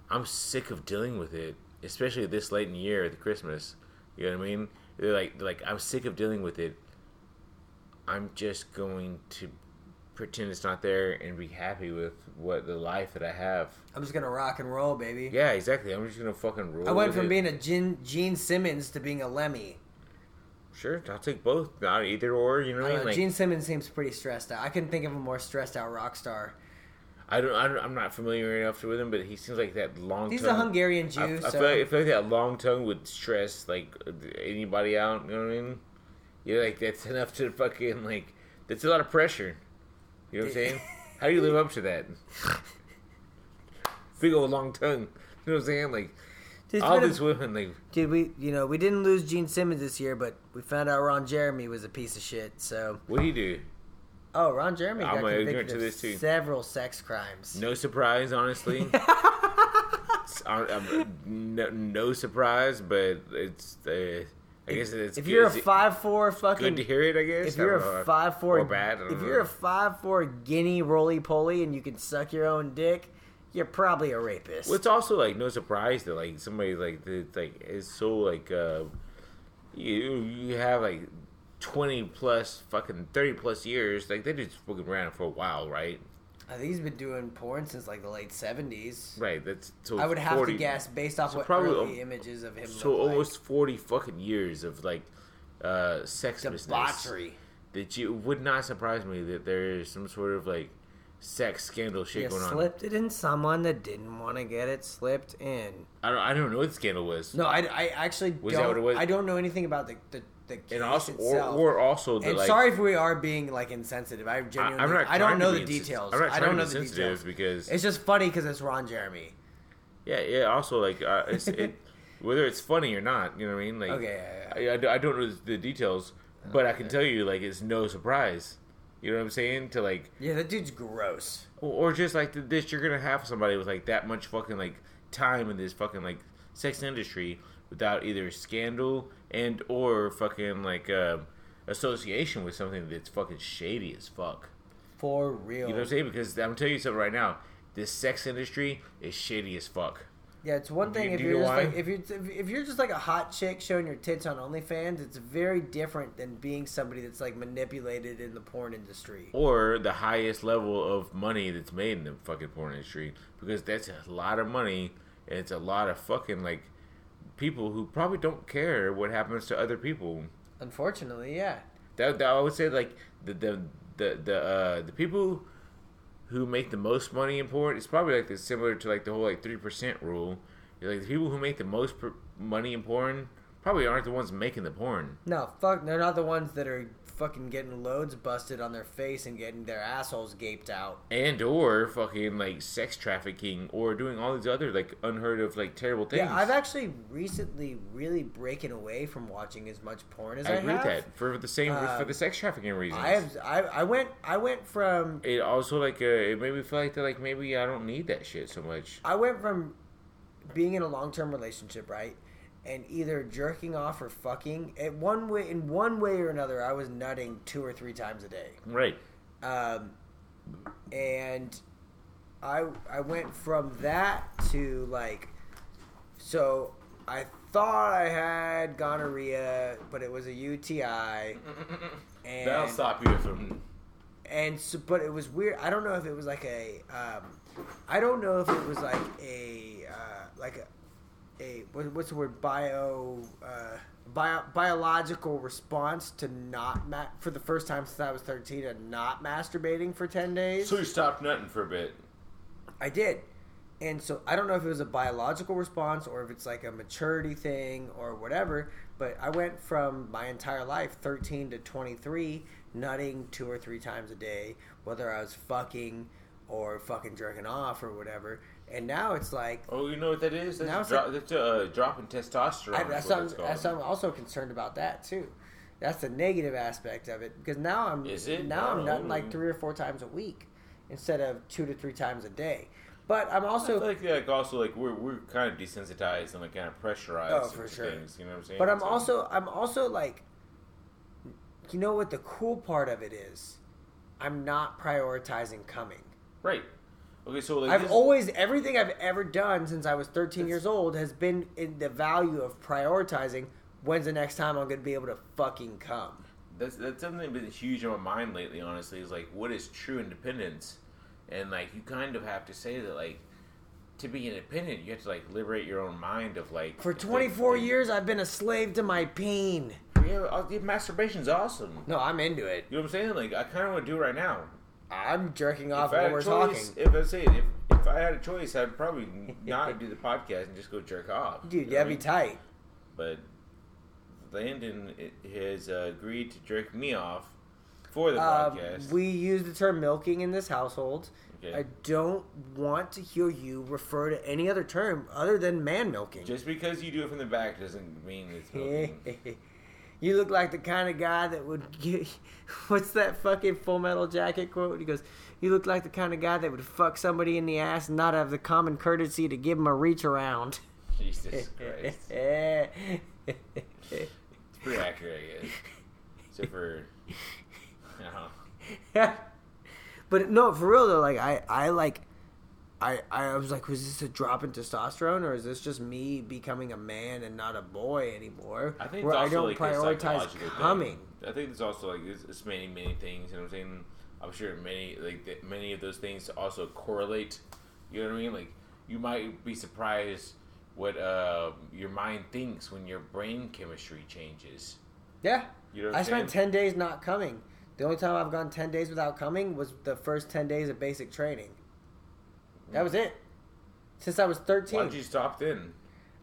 I'm sick of dealing with it, especially this late in the year at Christmas. You know what I mean? They're like they're like I'm sick of dealing with it. I'm just going to pretend it's not there and be happy with what the life that I have. I'm just gonna rock and roll, baby. Yeah, exactly. I'm just gonna fucking roll. I went from it. being a Gene, Gene Simmons to being a Lemmy. sure. I'll take both. Not either or. You know what I mean? Like, Gene Simmons seems pretty stressed out. I couldn't think of a more stressed out rock star. I don't, I don't. I'm not familiar enough with him, but he seems like that long. He's tongue, a Hungarian I, Jew, I, so feel like, I feel like that long tongue would stress like anybody out. You know what I mean? You're like that's enough to fucking like. That's a lot of pressure. You know what I'm saying? How do you live up to that? Big old long tongue. You know what I'm saying? Like Dude, all these women, like Dude, we you know we didn't lose Gene Simmons this year, but we found out Ron Jeremy was a piece of shit. So what do you do? Oh, Ron Jeremy I'm got ignorant convicted to this, too. several sex crimes. No surprise, honestly. it's uh, um, no, no surprise, but it's. Uh, I guess it's. if good. you're a five four fucking good to hear it. I guess. if you're know. a five four or bad. If know. you're a five four guinea roly poly and you can suck your own dick, you're probably a rapist. Well, it's also like no surprise that like somebody like that like is so like uh you you have like twenty plus fucking thirty plus years like they just fucking around for a while, right? I think he's been doing porn since like the late seventies. Right. That's so. I would have 40 to guess based off so what probably early al- images of him. So look like. almost forty fucking years of like uh sex debauchery. that you would not surprise me that there is some sort of like sex scandal shit You going on. slipped it in someone that didn't want to get it slipped in. I don't. I don't know what the scandal was. No, I, I actually Was don't. that what it was? I don't know anything about the the, the case and also or, itself. or also the and like. sorry if we are being like insensitive. I I, genuinely, not. I don't know the details. I'm not I don't know the details. because It's just funny because it's Ron Jeremy. yeah, yeah. Also, like uh, it's, it, whether it's funny or not, you know what I mean? Like, Okay, yeah, yeah. I, I I don't know the details, but I can tell you, like, it's no surprise. You know what I'm saying? To like, Yeah, that dude's gross. or, or just like this, you're gonna have somebody with like that much fucking like time in this fucking like sex industry without either scandal and or fucking like uh, association with something that's fucking shady as fuck. For real. You know what I'm saying? Because I'm telling you something right now. This sex industry is shady as fuck. Yeah, it's one thing you- if you you're just why? like if you're if- if you're just like a hot chick showing your tits on OnlyFans. It's very different than being somebody that's like manipulated in the porn industry. Or the highest level of money that's made in the fucking porn industry. Because that's a lot of money and it's a lot of fucking like people who probably don't care what happens to other people. Unfortunately, yeah. That, that I would say like the the the the uh, the people who make the most money in porn. is probably like the, similar to like the whole like three percent rule. Like the people who make the most per- money in porn probably aren't the ones making the porn. No, fuck. They're not the ones that are fucking getting loads busted on their face and getting their assholes gaped out. and or fucking like sex trafficking or doing all these other like unheard of like terrible things. Yeah, I've actually recently really breaking away from watching as much porn as I I, agree have. with that for the same for Um, the sex trafficking reasons. I have. I, I went. I went from. it also like uh, it made me feel like that like maybe I don't need that shit so much. I went from being in a long term relationship, right, and either jerking off or fucking. At one way, in one way or another, I was nutting two or three times a day. Right. um, and I I went from that to like, so I thought I had gonorrhea, but it was a UTI, and That'll stop you from. and so, but it was weird. I don't know if it was like a, um, I don't know if it was like a, uh, like a, a what, what's the word bio, uh, bio biological response to not ma- for the first time since I was thirteen to not masturbating for ten days. So you stopped nutting for a bit. I did. And so I don't know if it was a biological response or if it's like a maturity thing or whatever, but I went from my entire life, 13 to 23, nutting two or three times a day, whether I was fucking or fucking jerking off or whatever. And now it's like, Oh, you know what that is? That's, Now a, it's dro- like- that's a uh, drop in testosterone. I, that's, I'm, that's I'm also concerned about that too. That's the negative aspect of it because now I'm Is it? now I'm nutting like three or four times a week instead of two to three times a day. But I'm I also feel like, like also like we're we're kind of desensitized and like kind of pressurized Oh, for sure. things. You know what I'm saying? But I'm So- also I'm also like you know what the cool part of it is? I'm not prioritizing coming. right. Okay, so like I've this- always everything I've ever done since I was 13 years old has been in the value of prioritizing when's the next time I'm going to be able to fucking come. that's that's something that's been huge in my mind lately. Honestly, is like what is true independence, and like you kind of have to say that like to be independent, you have to like liberate your own mind of like For 24 like- years I've been a slave to my pain. Yeah, uh, yeah, masturbation's awesome. No, I'm into it. You know what I'm saying? Like I kind of want to do it right now. I'm jerking off if while we're a talking. if I say if if I had a choice, I'd probably not do the podcast and just go jerk off. Dude, You know that'd be I mean? tight. But Landon has uh, agreed to jerk me off for the Um, podcast. we use the term milking in this household. Okay. I don't want to hear you refer to any other term other than man milking. Just because you do it from the back doesn't mean it's milking. You look like the kind of guy that would get. What's that fucking Full Metal Jacket quote? He goes, "You look like the kind of guy that would fuck somebody in the ass and not have the common courtesy to give him a reach around." Jesus Christ. it's pretty accurate, I guess. Except for, you uh-huh. know. but no, for real though, like I, I like, I, I was like, was this a drop in testosterone, or is this just me becoming a man and not a boy anymore? I think where it's I don't like prioritize coming. Thing. I think it's also like it's, it's many many things. You know what I'm saying? I'm sure many like that many of those things also correlate. You know what I mean? Like you might be surprised what uh, your mind thinks when your brain chemistry changes. Yeah, You know I spent ten days not coming. The only time I've gone ten days without coming was the first ten days of basic training. That was it. Since I was thirteen. don't you stop then?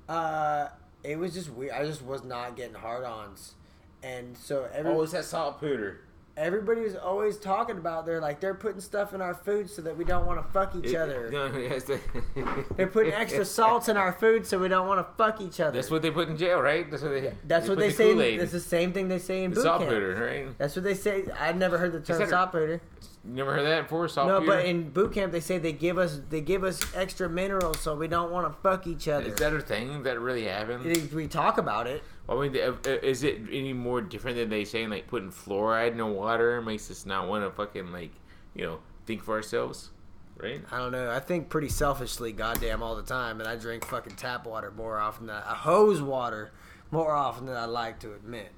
Uh, it was just weird. I just was not getting hard-ons, and so every, Oh, it's that saltpeter. everybody was always talking about they're like they're putting stuff in our food so that we don't want to fuck each It- other. No, yes, they- They're putting extra salts in our food so we don't want to fuck each other. That's what they put in jail, right? That's what they. That's what they the say. Kool-Aid. That's the same thing they say in The boot camp. saltpeter, right? That's what they say. I've never heard the term that a- saltpeter. You never heard that before? No, Saltpeter. but in boot camp they say they give us they give us extra minerals so we don't want to fuck each other. is that a thing that really happened? we talk about it. I mean, uh, uh, is it any more different than they saying like putting fluoride in the water makes us not want to fucking like you know think for ourselves, right? I don't know. I think pretty selfishly, goddamn, all the time, and I drink fucking tap water more often than I hose water more often than I like to admit.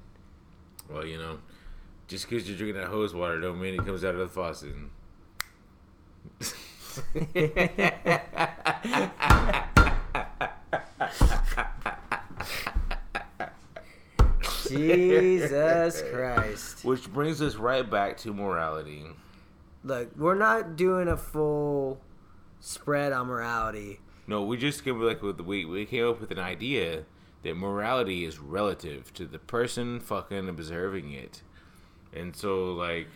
Well, you know, just because you're drinking that hose water don't mean it comes out of the faucet. Jesus Christ! Which brings us right back to morality. Look, we're not doing a full spread on morality. No, we just came like with we we came up with an idea that morality is relative to the person fucking observing it, and so like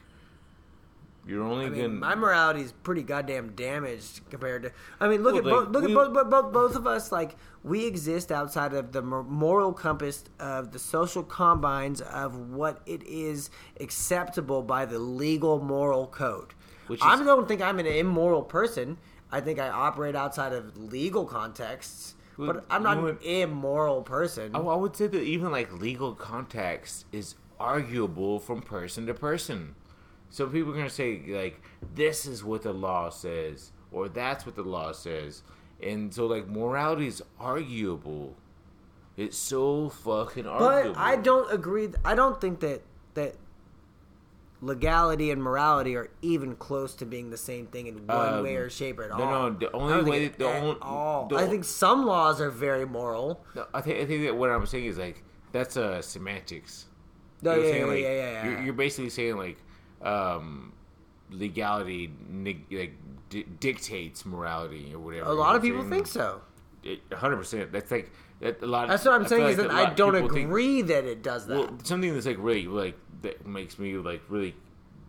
you're only I gonna mean, my morality is pretty goddamn damaged compared to. I mean, look Well, at like, both, look we- at both, both, both, both of us. Like we exist outside of the moral compass of the social combines of what it is acceptable by the legal moral code. Which I don't think I'm an immoral person. I think I operate outside of legal contexts, Well, but I'm not an immoral person. I, I would say that even like legal context is arguable from person to person. So people are gonna say like this is what the law says, or that's what the law says, and so like morality is arguable. It's so fucking arguable. But I don't agree. I don't think that that legality and morality are even close to being the same thing in one Um, way or shape at no, all. no, no. the only way that- the only- all. the- I think some laws are very moral. No, I think I think that what I'm saying is like that's uh semantics. No, you're yeah, saying, yeah, like, yeah, yeah, yeah. You're, you're basically saying like um, legality neg- like di- dictates morality or whatever. A lot of people think so. Hundred percent. That's like that. A lot. That's what I'm I saying feel is like that I don't people think- agree that it does that. well, something that's like really like that makes me like really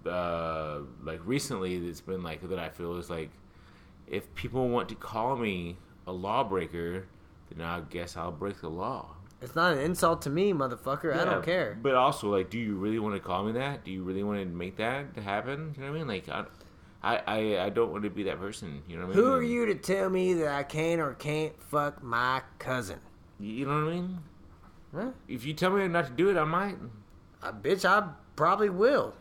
uh like recently that's been like that I feel is like if people want to call me a lawbreaker, then I guess I'll break the law. It's not an insult to me, motherfucker. I don't care. But also, like, do you really want to call me that? Do you really want to make that to happen? You know what I mean? Like, I, I, I, don't want to be that person. You know what I mean? Who are you to tell me that I can or can't fuck my cousin? You know what I mean? Huh? If you tell me not to do it, I might. Uh, bitch, I probably will.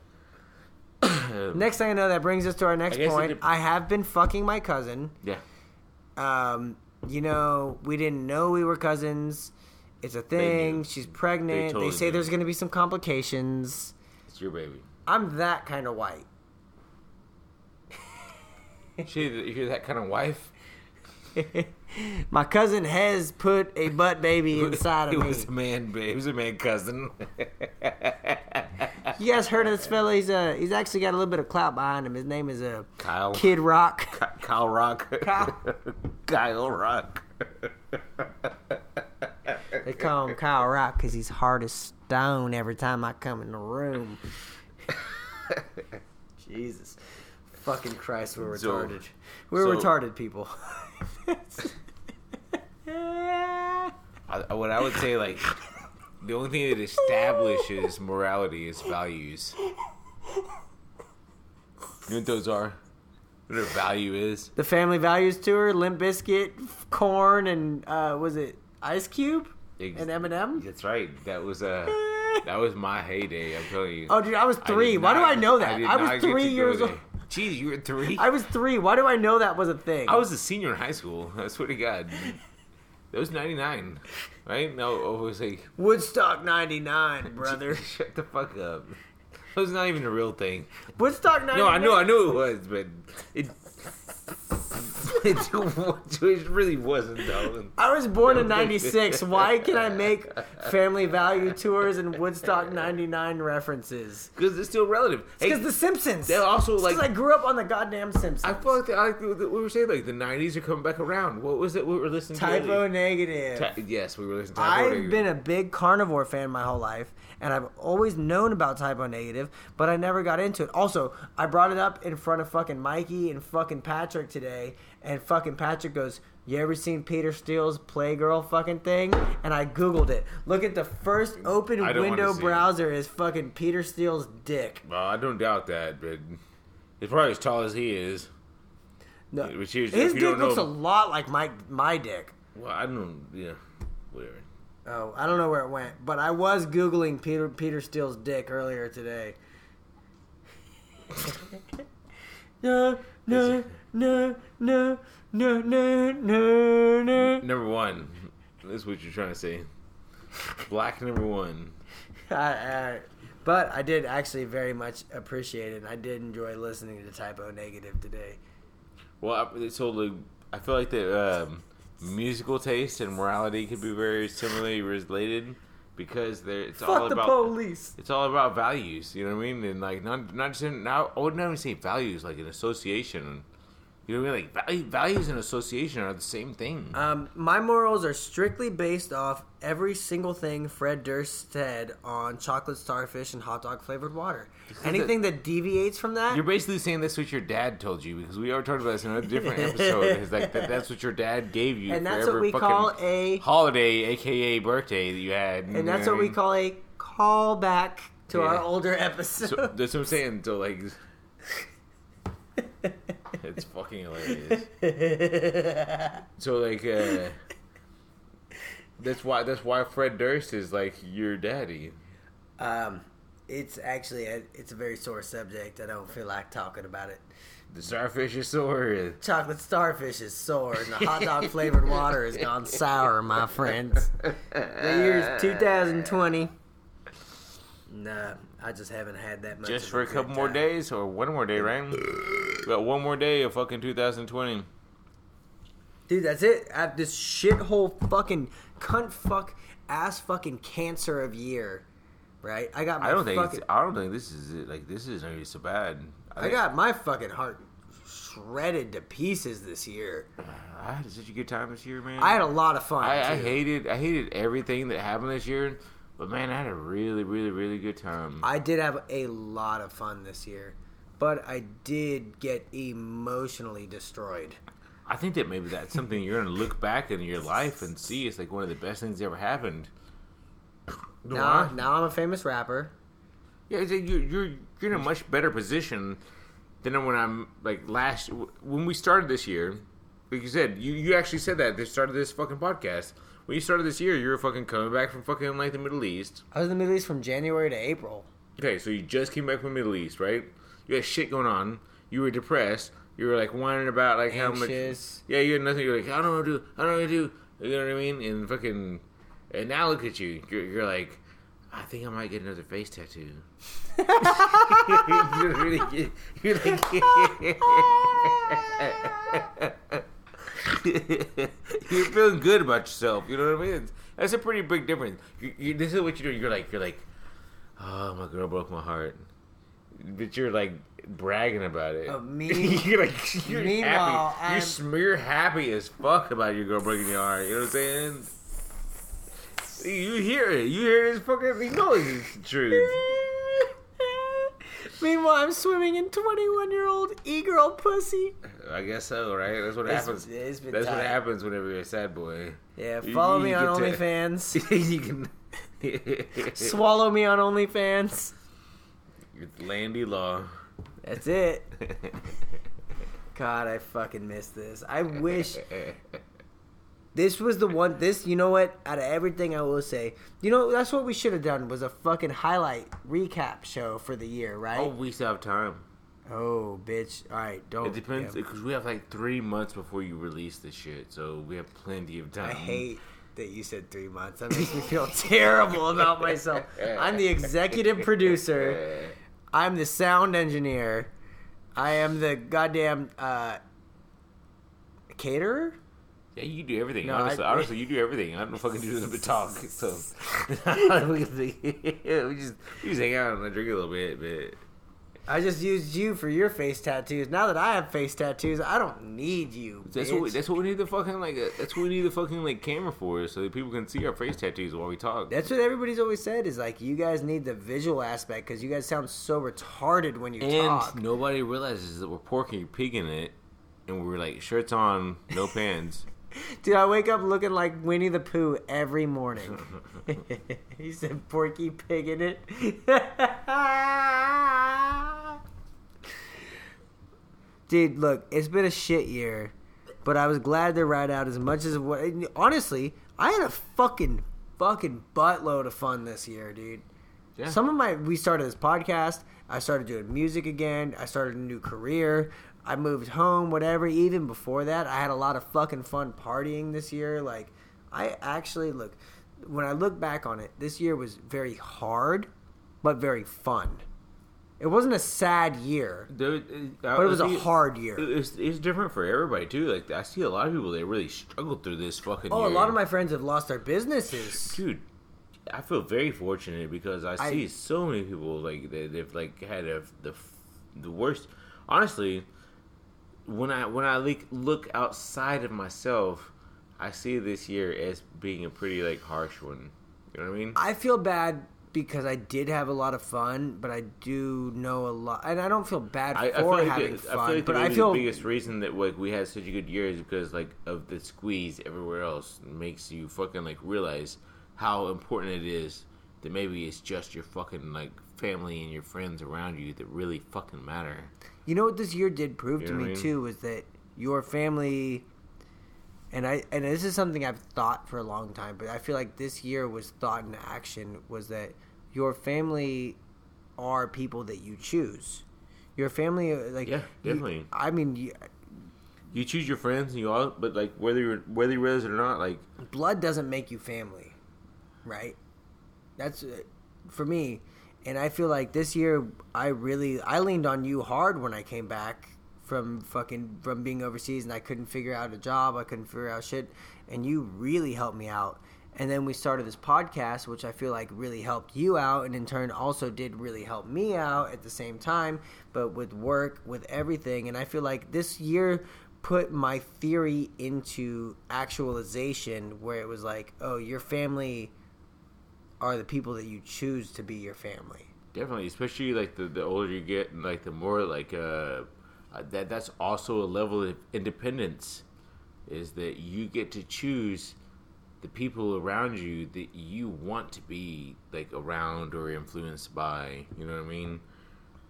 Next thing I know, that brings us to our next I point. I have been fucking my cousin. Yeah. Um, you know, we didn't know we were cousins. It's a thing. She's pregnant. They, totally say knew. there's going to be some complications. It's your baby. I'm that kind of white. She, you're that kind of wife. my cousin has put a butt baby inside He of me. was a man, babe. He was a man cousin. You guys heard of this fella? He's uh, he's actually got a little bit of clout behind him. His name is uh, Kyle. Kid Rock. Ky- Kyle Rock. Kyle. Kyle Rock. They call him Kyle Rock because he's hard as stone every time I come in the room. Jesus. Fucking Christ, we're So- retarded. We're so- retarded people. I, what I would say, like, the only thing that establishes morality is values. You know what those are? What a value is? The Family Values Tour, Limp Bizkit, Korn, and uh, was it Ice Cube Ex- and Eminem? That's right. That was uh, that was my heyday. I'm telling you. Oh, dude, I was three. did Why do I know that? did I, was not three years old. Jeez, you were three. I was three. Why do I know that was a thing? I was a senior in high school. I swear to God. That was '99, right? No, it was like Woodstock '99, brother. Shut the fuck up. That was not even a real thing. Woodstock '99. No, I know, I knew it was, but it. It, really wasn't though. I was born in '96. Why can I make Family Value Tours and Woodstock '99 references? Because it's still relative. Hey, Because The Simpsons. they're also like. I grew up on the goddamn Simpsons. I feel like, the, I like the, we were saying like the '90s are coming back around. What was it we were listening to? Type O Negative. Ty- yes, we were listening to. Type O I've been a big carnivore fan my whole life, and I've always known about Type O Negative, but I never got into it. Also, I brought it up in front of fucking Mikey and fucking Patrick today, and fucking Patrick goes, "You ever seen Peter Steele's Playgirl fucking thing?" And I googled it. Look at the first open I don't wanna window browser is fucking Peter Steele's dick. Well, I don't doubt that, but he's probably as tall as he is. No, Which is- his dick looks know- a lot like my my dick. Well, I don't. Yeah, whatever. Oh, I don't know where it went, but I was googling Peter Peter Steele's dick earlier today. no, no, no, no, no, no, no, no. Number one. That's what you're trying to say. Black number one. I, I, but I did actually very much appreciate it, and I did enjoy listening to Type O Negative today. Well, I, so like, I feel like the um, musical taste and morality could be very similarly related because they're it's all Fuck the about police. it's all about values. You know what I mean? And like not not just in, now I wouldn't even say values like an association. You know what I mean? Like value, values and association are the same thing. Um, my morals are strictly based off every single thing Fred Durst said on chocolate starfish and hot dog flavored water. Anything that deviates from that, You're basically saying that's what your dad told you because we already talked about this in a different episode. It's like that, that's what your dad gave you, and that's what we call a holiday, aka birthday that you had. and that's what we call a callback to our older episode. So, that's what I'm saying. So like, it's fucking hilarious. So like, uh, that's why that's why Fred Durst is like your daddy. um, it's actually a, it's a very sore subject. I don't feel like talking about it. The starfish is sore. Chocolate starfish is sore, and the hot dog flavored water has gone sour, my friends. The year's 2020. Nah, I just haven't had that much. Just for a couple more time. days or one more day, right? We got one more day of fucking 2020. Dude, that's it. At this shithole fucking cunt fuck ass fucking cancer of year, right? I got my I don't think fucking, it's, I don't think this is it. Like this isn't really so bad. I think- got my fucking heart shredded to pieces this year. I had such a good time this year, man. I had a lot of fun. I, I hated I hated everything that happened this year, but man, I had a really, really, really good time. I did have a lot of fun this year, but I did get emotionally destroyed. I think that maybe that's something you're gonna look back in your life and see it's like one of the best things that ever happened. Now, now I'm a famous rapper. Yeah, you're you're you're in a much better position than when I'm like last when we started this year. Like you said, you you actually said that at the start of this fucking podcast. When you started this year, you were fucking coming back from fucking like the Middle East. I was in the Middle East from January to April. Okay, so you just came back from the Middle East, right? You had shit going on. You were depressed. You were like whining about like how much. Anxious. Yeah, you had nothing. You're like, I don't know what to do. I don't know what to do. You know what I mean? And fucking. And now look at you. You're, you're like, I think I might get another face tattoo. you're really. You're like. you're feeling good about yourself. You know what I mean? It's, that's a pretty big difference. You, you, this is what you're doing. You're like, you're like, oh, my girl broke my heart, but you're like bragging about it. Uh, me- you're like, you're Meanwhile, happy. You're, sm- you're happy as fuck about your girl breaking your heart. You know what I'm saying? You hear it. You hear this fucking. You know it's the truth. Meanwhile, I'm swimming in 21 year old e girl pussy. I guess so, right? That's what It's- happens. it's That's what happens whenever you're a sad boy. Yeah, follow you me on get to- OnlyFans. you can. Swallow me on OnlyFans. It's Landy Law. That's it. God, I fucking miss this. I wish this was the one. This, you know what? Out of everything, I will say, you know, that's what we should have done was a fucking highlight recap show for the year, right? Oh, we still have time. Bitch. All right, don't. It depends yeah. because we have like three months before you release this shit, so we have plenty of time. I hate that you said three months. That makes me feel terrible about myself. I'm the executive producer. I'm the sound engineer. I am the goddamn uh, caterer. Yeah, you do everything. No, honestly, I- honestly, you do everything. I don't fucking do nothing but talk. So we just we just hang out and drink a little bit, but I just used you for your face tattoos. Now that I have face tattoos, I don't need you. that's what we, that's what we need the fucking like. Uh, that's what we need the fucking like camera for, so that people can see our face tattoos while we talk. That's what everybody's always said is like you guys need the visual aspect because you guys sound so retarded when you and talk. And nobody realizes that we're porking pigging it, and we're like shirts on, no pants. Dude, I wake up looking like Winnie the Pooh every morning. he said Porky Pig in it. Dude, look, it's been a shit year, but I was glad to ride out as much as what. Honestly, I had a fucking fucking buttload of fun this year, dude. Yeah. Some of my we started this podcast. I started doing music again. I started a new career. I moved home, whatever. Even before that, I had a lot of fucking fun partying this year. Like, I actually look when I look back on it, this year was very hard, but very fun. It wasn't a sad year, There- uh, but it was a hard year. It's, it's different for everybody too. Like I see a lot of people that really struggled through this fucking. Oh, a lot of my friends have lost their businesses. dude i feel very fortunate because i I- see so many people like that they've like had a, the the worst honestly when i when i look look outside of myself i see this year as being a pretty like harsh one you know what i mean I feel bad because I did have a lot of fun, but I do know a lot, and I don't feel bad I, I for like, having the, fun. I feel like but the, I feel the biggest reason that like we had such a good year is because like of the squeeze everywhere else makes you fucking like realize how important it is that maybe it's just your fucking like family and your friends around you that really fucking matter. You know what this year did prove You to me I mean? too was that your family and I and this is something I've thought for a long time, but I feel like this year was thought in action was that your family are people that you choose. Your family, uh, like Yeah, you- definitely. I mean, you, You choose your friends and you all, but like whether you're whether you realize it or not, like blood doesn't make you family, right? That's uh, for me, and I feel like this year I really I leaned on you hard when I came back from fucking from being overseas and I couldn't figure out a job, I couldn't figure out shit, and you really helped me out. And then we started this podcast, which I feel like really helped you out, and in turn also did really help me out at the same time. But with work, with everything, and I feel like this year put my theory into actualization where it was like, oh, your family are the people that you choose to be your family. definitely, especially like the, the older you get, and like the more like uh, uh, that that's also a level of independence, is that you get to choose the people around you that you want to be like around or influenced by. You know what I mean?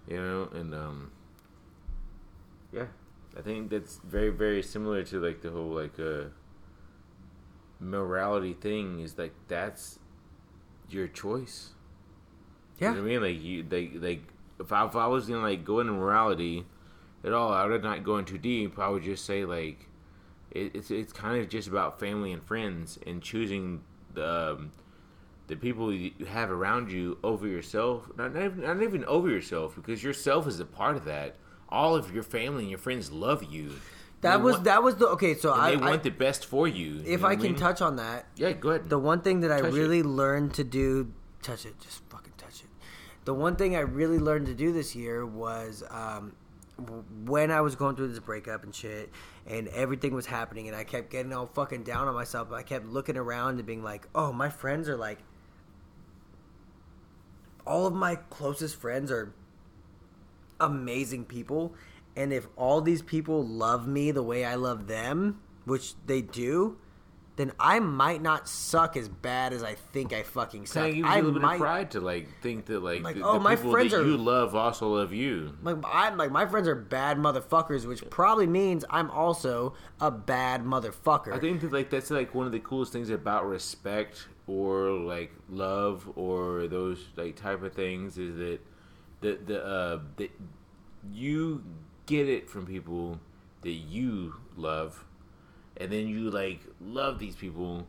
You know, and um, yeah, I think that's very very similar to like the whole like uh morality thing. Is like that's your choice. You know what I mean? Like you, they, like if I, if I was gonna like go into morality at all, I would not go in too deep. I would just say like it, it's it's kind of just about family and friends and choosing the um, the people you have around you over yourself. Not, not even not even over yourself because yourself is a part of that. All of your family and your friends love you. That They was want- that was the okay. So I, they I want the best for you. if you know I can mean? touch on that, yeah, go ahead. the one thing that I Touch it. really learned to do, touch it, just fucking touch it. The one thing I really learned to do this year was um, when I was going through this breakup and shit, and everything was happening, and I kept getting all fucking down on myself. I kept looking around and being like, "Oh, my friends are like, all of my closest friends are amazing people." And if all these people love me the way I love them, which they do, then I might not suck as bad as I think I fucking suck. Kind of gives I you a little bit of pride to like think that like, Like, the, oh, the my people friends that are- you love also love you. like I'm like my friends are bad motherfuckers, which probably means I'm also a bad motherfucker. I think that like that's like one of the coolest things about respect or like love or those like type of things is that the the uh that you get it from people that you love and then you like love these people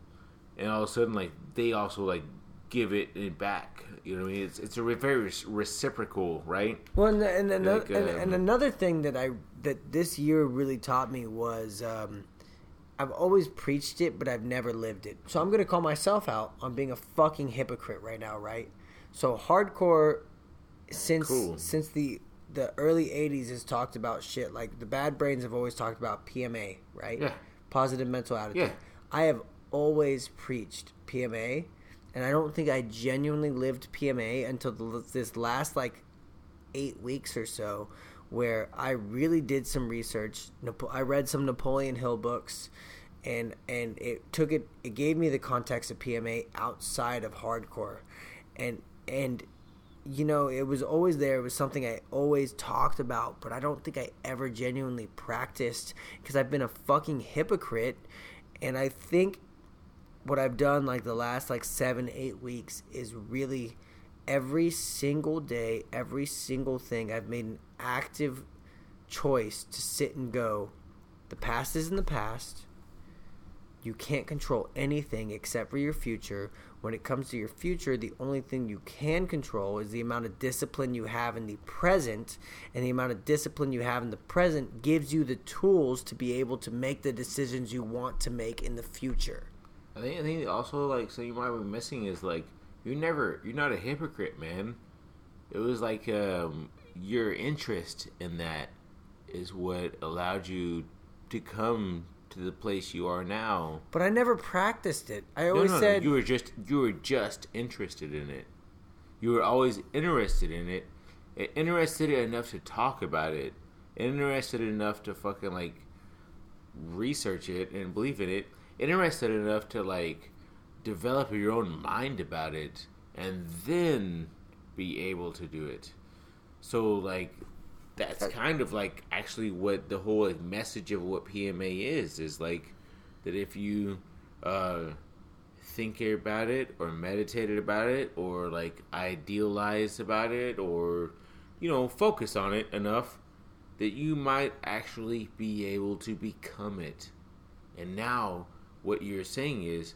and all of a sudden like they also like give it back you know what i mean it's it's a very reciprocal right Well, and, and, another, Like, and, um, and another thing that I that this year really taught me was um, I've always preached it, but I've never lived it. So I'm gonna call myself out on being a fucking hypocrite right now, right? So hardcore since Cool. since the the early '80s has talked about shit like the Bad Brains have always talked about PMA, right? Yeah. Positive mental attitude. Yeah. I have always preached PMA, and I don't think I genuinely lived PMA until the, this last like eight weeks or so where I really did some research. I read some Napoleon Hill books, and and it took it. It gave me the context of PMA outside of hardcore, and and you know it was always there. It was something I always talked about, but I don't think I ever genuinely practiced because I've been a fucking hypocrite, and I think what I've done like the last like seven, eight weeks is really every single day, every single thing, I've made an active choice to sit and go, the past is in the past. You can't control anything except for your future. When it comes to your future, the only thing you can control is the amount of discipline you have in the present. And the amount of discipline you have in the present gives you the tools to be able to make the decisions you want to make in the future. I think I think also like so you might be missing is like you never you're not a hypocrite, man. It was like um, your interest in that is what allowed you to come to the place you are now. But I never practiced it. I always no, no, said you were just you were just interested in it. You were always interested in it, interested enough to talk about it, interested enough to fucking like research it and believe in it, interested enough to like develop your own mind about it, and then be able to do it. So like that's kind of like actually what the whole like, message of what PMA is is like that if you uh think about it or meditated about it or like idealize about it or you know focus on it enough that you might actually be able to become it. And now what you're saying is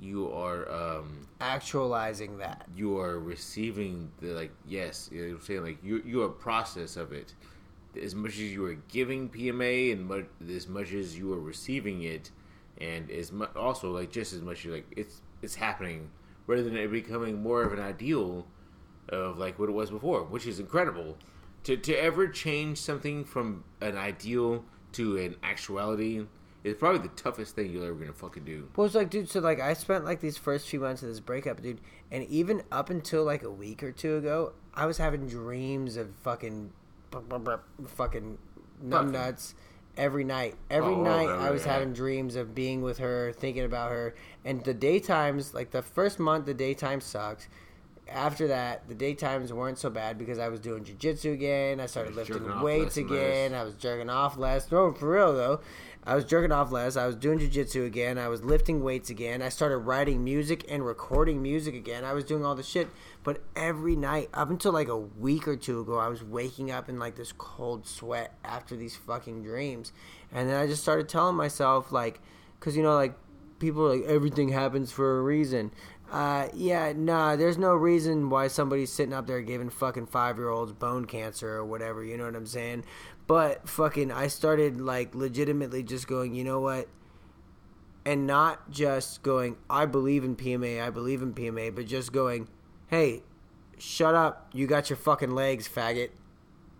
you are um actualizing that. you are receiving the like yes you know i'm saying? Like you you're a process of it. As much as you are giving pma and mu- as much as you are receiving it and as much also like just as much as like it's it's happening rather than it becoming more of an ideal of like what it was before which is incredible. To to ever change something from an ideal to an actuality is probably the toughest thing you're ever gonna fucking do Well, it's like, dude. So like, I spent like these first few months of this breakup, dude, and even up until like a week or two ago, I was having dreams of fucking, fucking numbnuts every night. Every Oh, night, I was having dreams of being with her, thinking about her, and the daytimes, like the first month, the daytime sucked. After that, the daytimes weren't so bad because I was doing jujitsu again. I started lifting weights again. less. I was jerking off less. No, for real though. I was jerking off less. I was doing jujitsu again. I was lifting weights again. I started writing music and recording music again. I was doing all the shit. But every night, up until like a week or two ago, I was waking up in like this cold sweat after these fucking dreams. And then I just started telling myself, like, because you know, like, people like, everything happens for a reason. Uh, yeah, nah, there's no reason why somebody's sitting up there giving fucking five year olds bone cancer or whatever, you know what I'm saying? But fucking, I started like legitimately just going, you know what? And not just going, I believe in PMA, I believe in PMA, but just going, hey, shut up, you got your fucking legs, faggot.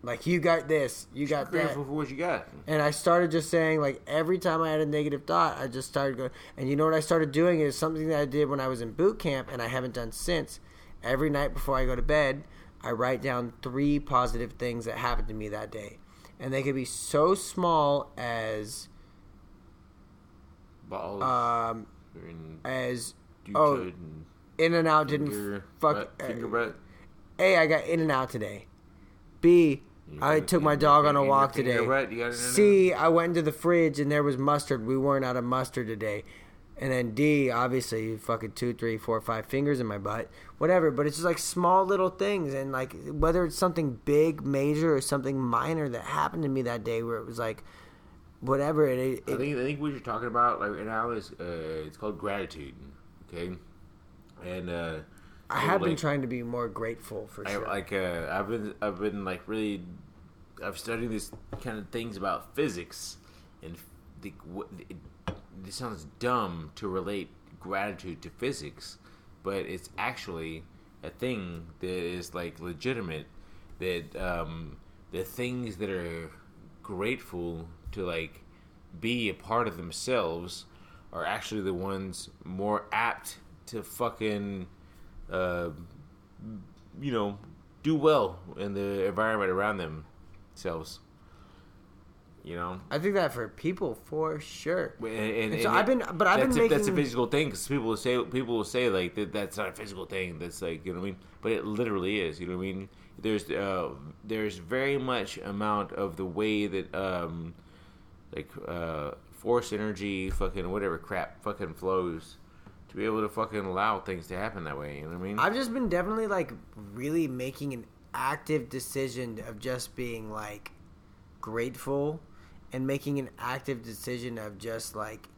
Like, you got this, you got that. grateful for what you got And I started just saying, like, every time I had a negative thought, I just started going. And you know what I started doing is something that I did when I was in boot camp and I haven't done since. Every night before I go to bed, I write down three positive things that happened to me that day. And they could be so small as Balls. um as oh, In-N-Out didn't finger fuck. butt, uh, finger butt. A, I got In-N-Out today. B, I took my dog on a walk today. butt, you got it in C, I went into the fridge and there was mustard. We weren't out of mustard today. And then D, obviously, fucking two, three, four, five fingers in my butt. Whatever. But it's just like small little things. And like, whether it's something big, major, or something minor that happened to me that day where it was like, whatever. It, it, I think I think what you're talking about like right now is uh, it's called gratitude. Okay, and uh, I have been trying to be more grateful for I, sure. like uh, I've been I've been like really I've studied these kind of things about physics and the what it sounds dumb to relate gratitude to physics, but it's actually a thing that is like legitimate. That um, the things that are grateful to like be a part of themselves are actually the ones more apt to fucking uh, you know, do well in the environment around themselves. You know, I think that for people, for sure. and, and, And so and I've been- but I've been that's a, that's a physical thing because people will say people will say like that that's not a physical thing. That's like you know what I mean, but it literally is. You know what I mean? There's uh there's very much amount of the way that um like uh force energy, fucking whatever crap, fucking flows to be able to fucking allow things to happen that way. You know what I mean? I've just been definitely like really making an active decision of just being like grateful and making an active decision of just like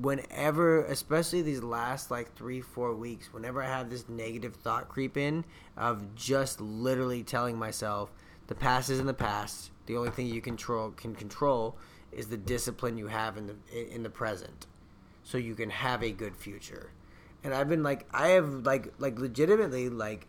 whenever especially these last like three four weeks whenever i have this negative thought creep in of just literally telling myself the past is in the past. The only thing you control can control is the discipline you have in the in the present. So you can have a good future. And i've been like i have like like legitimately like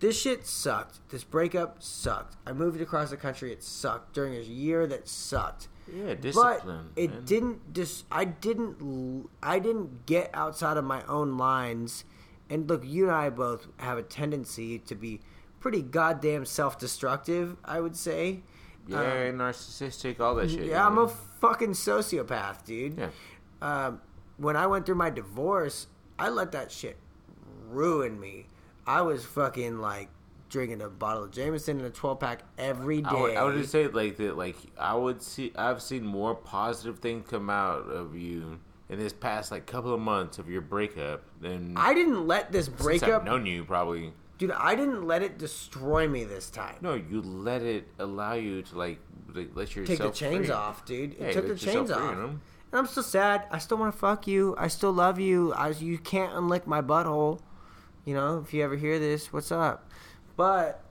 this shit sucked. This breakup sucked. I moved across the country. It sucked during a year that sucked. yeah, discipline. But it man. didn't. Dis- I didn't. l- I didn't get outside of my own lines. And look, you and I both have a tendency to be pretty goddamn self-destructive. I would say. Yeah, Um, narcissistic, all that shit. yeah, I'm know? a fucking sociopath, dude. Yeah. Um, when I went through my divorce, I let that shit ruin me. I was fucking like drinking a bottle of Jameson and a 12 pack every day. I would, I would just say like that. Like I would see, I've seen more positive things come out of you in this past like couple of months of your breakup than I didn't let this breakup, I've known you. Probably dude. I didn't let it destroy me this time. no, you let it allow you to like, like let yourself Take the chains free. off, dude. It Yeah, took the chains off. And I'm still sad. I still want to fuck you. I still love you. I, you can't unlick my butthole. You know, if you ever hear this, what's up? But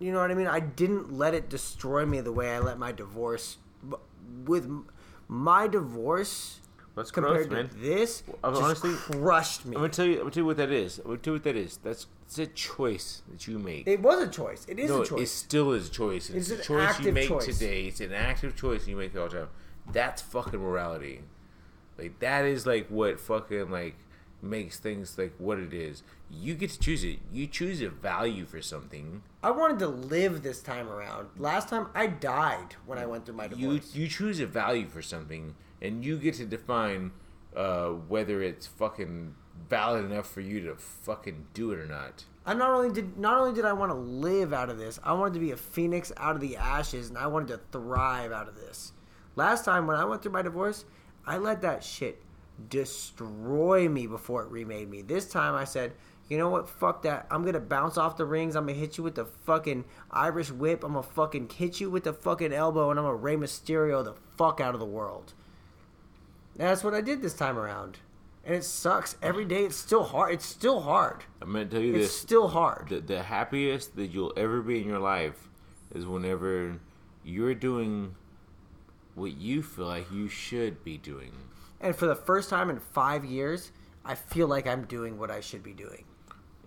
you know what I mean. I didn't let it destroy me the way I let my divorce. With my divorce That's compared to man. this, just honestly, crushed me. I'm gonna tell you. I'm gonna tell you what that is. I'm gonna tell you what that is. That's it's a choice that you make. It was a choice. It is no, a choice. it still is a choice. It's, It's a choice you make choice. today. It's an active choice you make all the time. That's fucking morality. Like that is like what fucking like makes things like what it is. You get to choose it. You choose a value for something. I wanted to live this time around. Last time I died when I went through my You divorce. you choose a value for something, and you get to define uh, whether it's fucking valid enough for you to fucking do it or not. I not only did not only did I want to live out of this, I wanted to be a phoenix out of the ashes, and I wanted to thrive out of this. Last time when I went through my divorce, I let that shit destroy me before it remade me. This time I said, you know what? Fuck that. I'm gonna bounce off the rings. I'm gonna hit you with the fucking Irish whip. I'm gonna fucking hit you with the fucking elbow, and I'm gonna Rey Mysterio the fuck out of the world. And that's what I did this time around. And it sucks. Every day it's still hard. It's still hard. I'm gonna tell you It's this. It's still hard. the, the happiest that you'll ever be in your life is whenever you're doing what you feel like you should be doing. And for the first time in five years, I feel like I'm doing what I should be doing.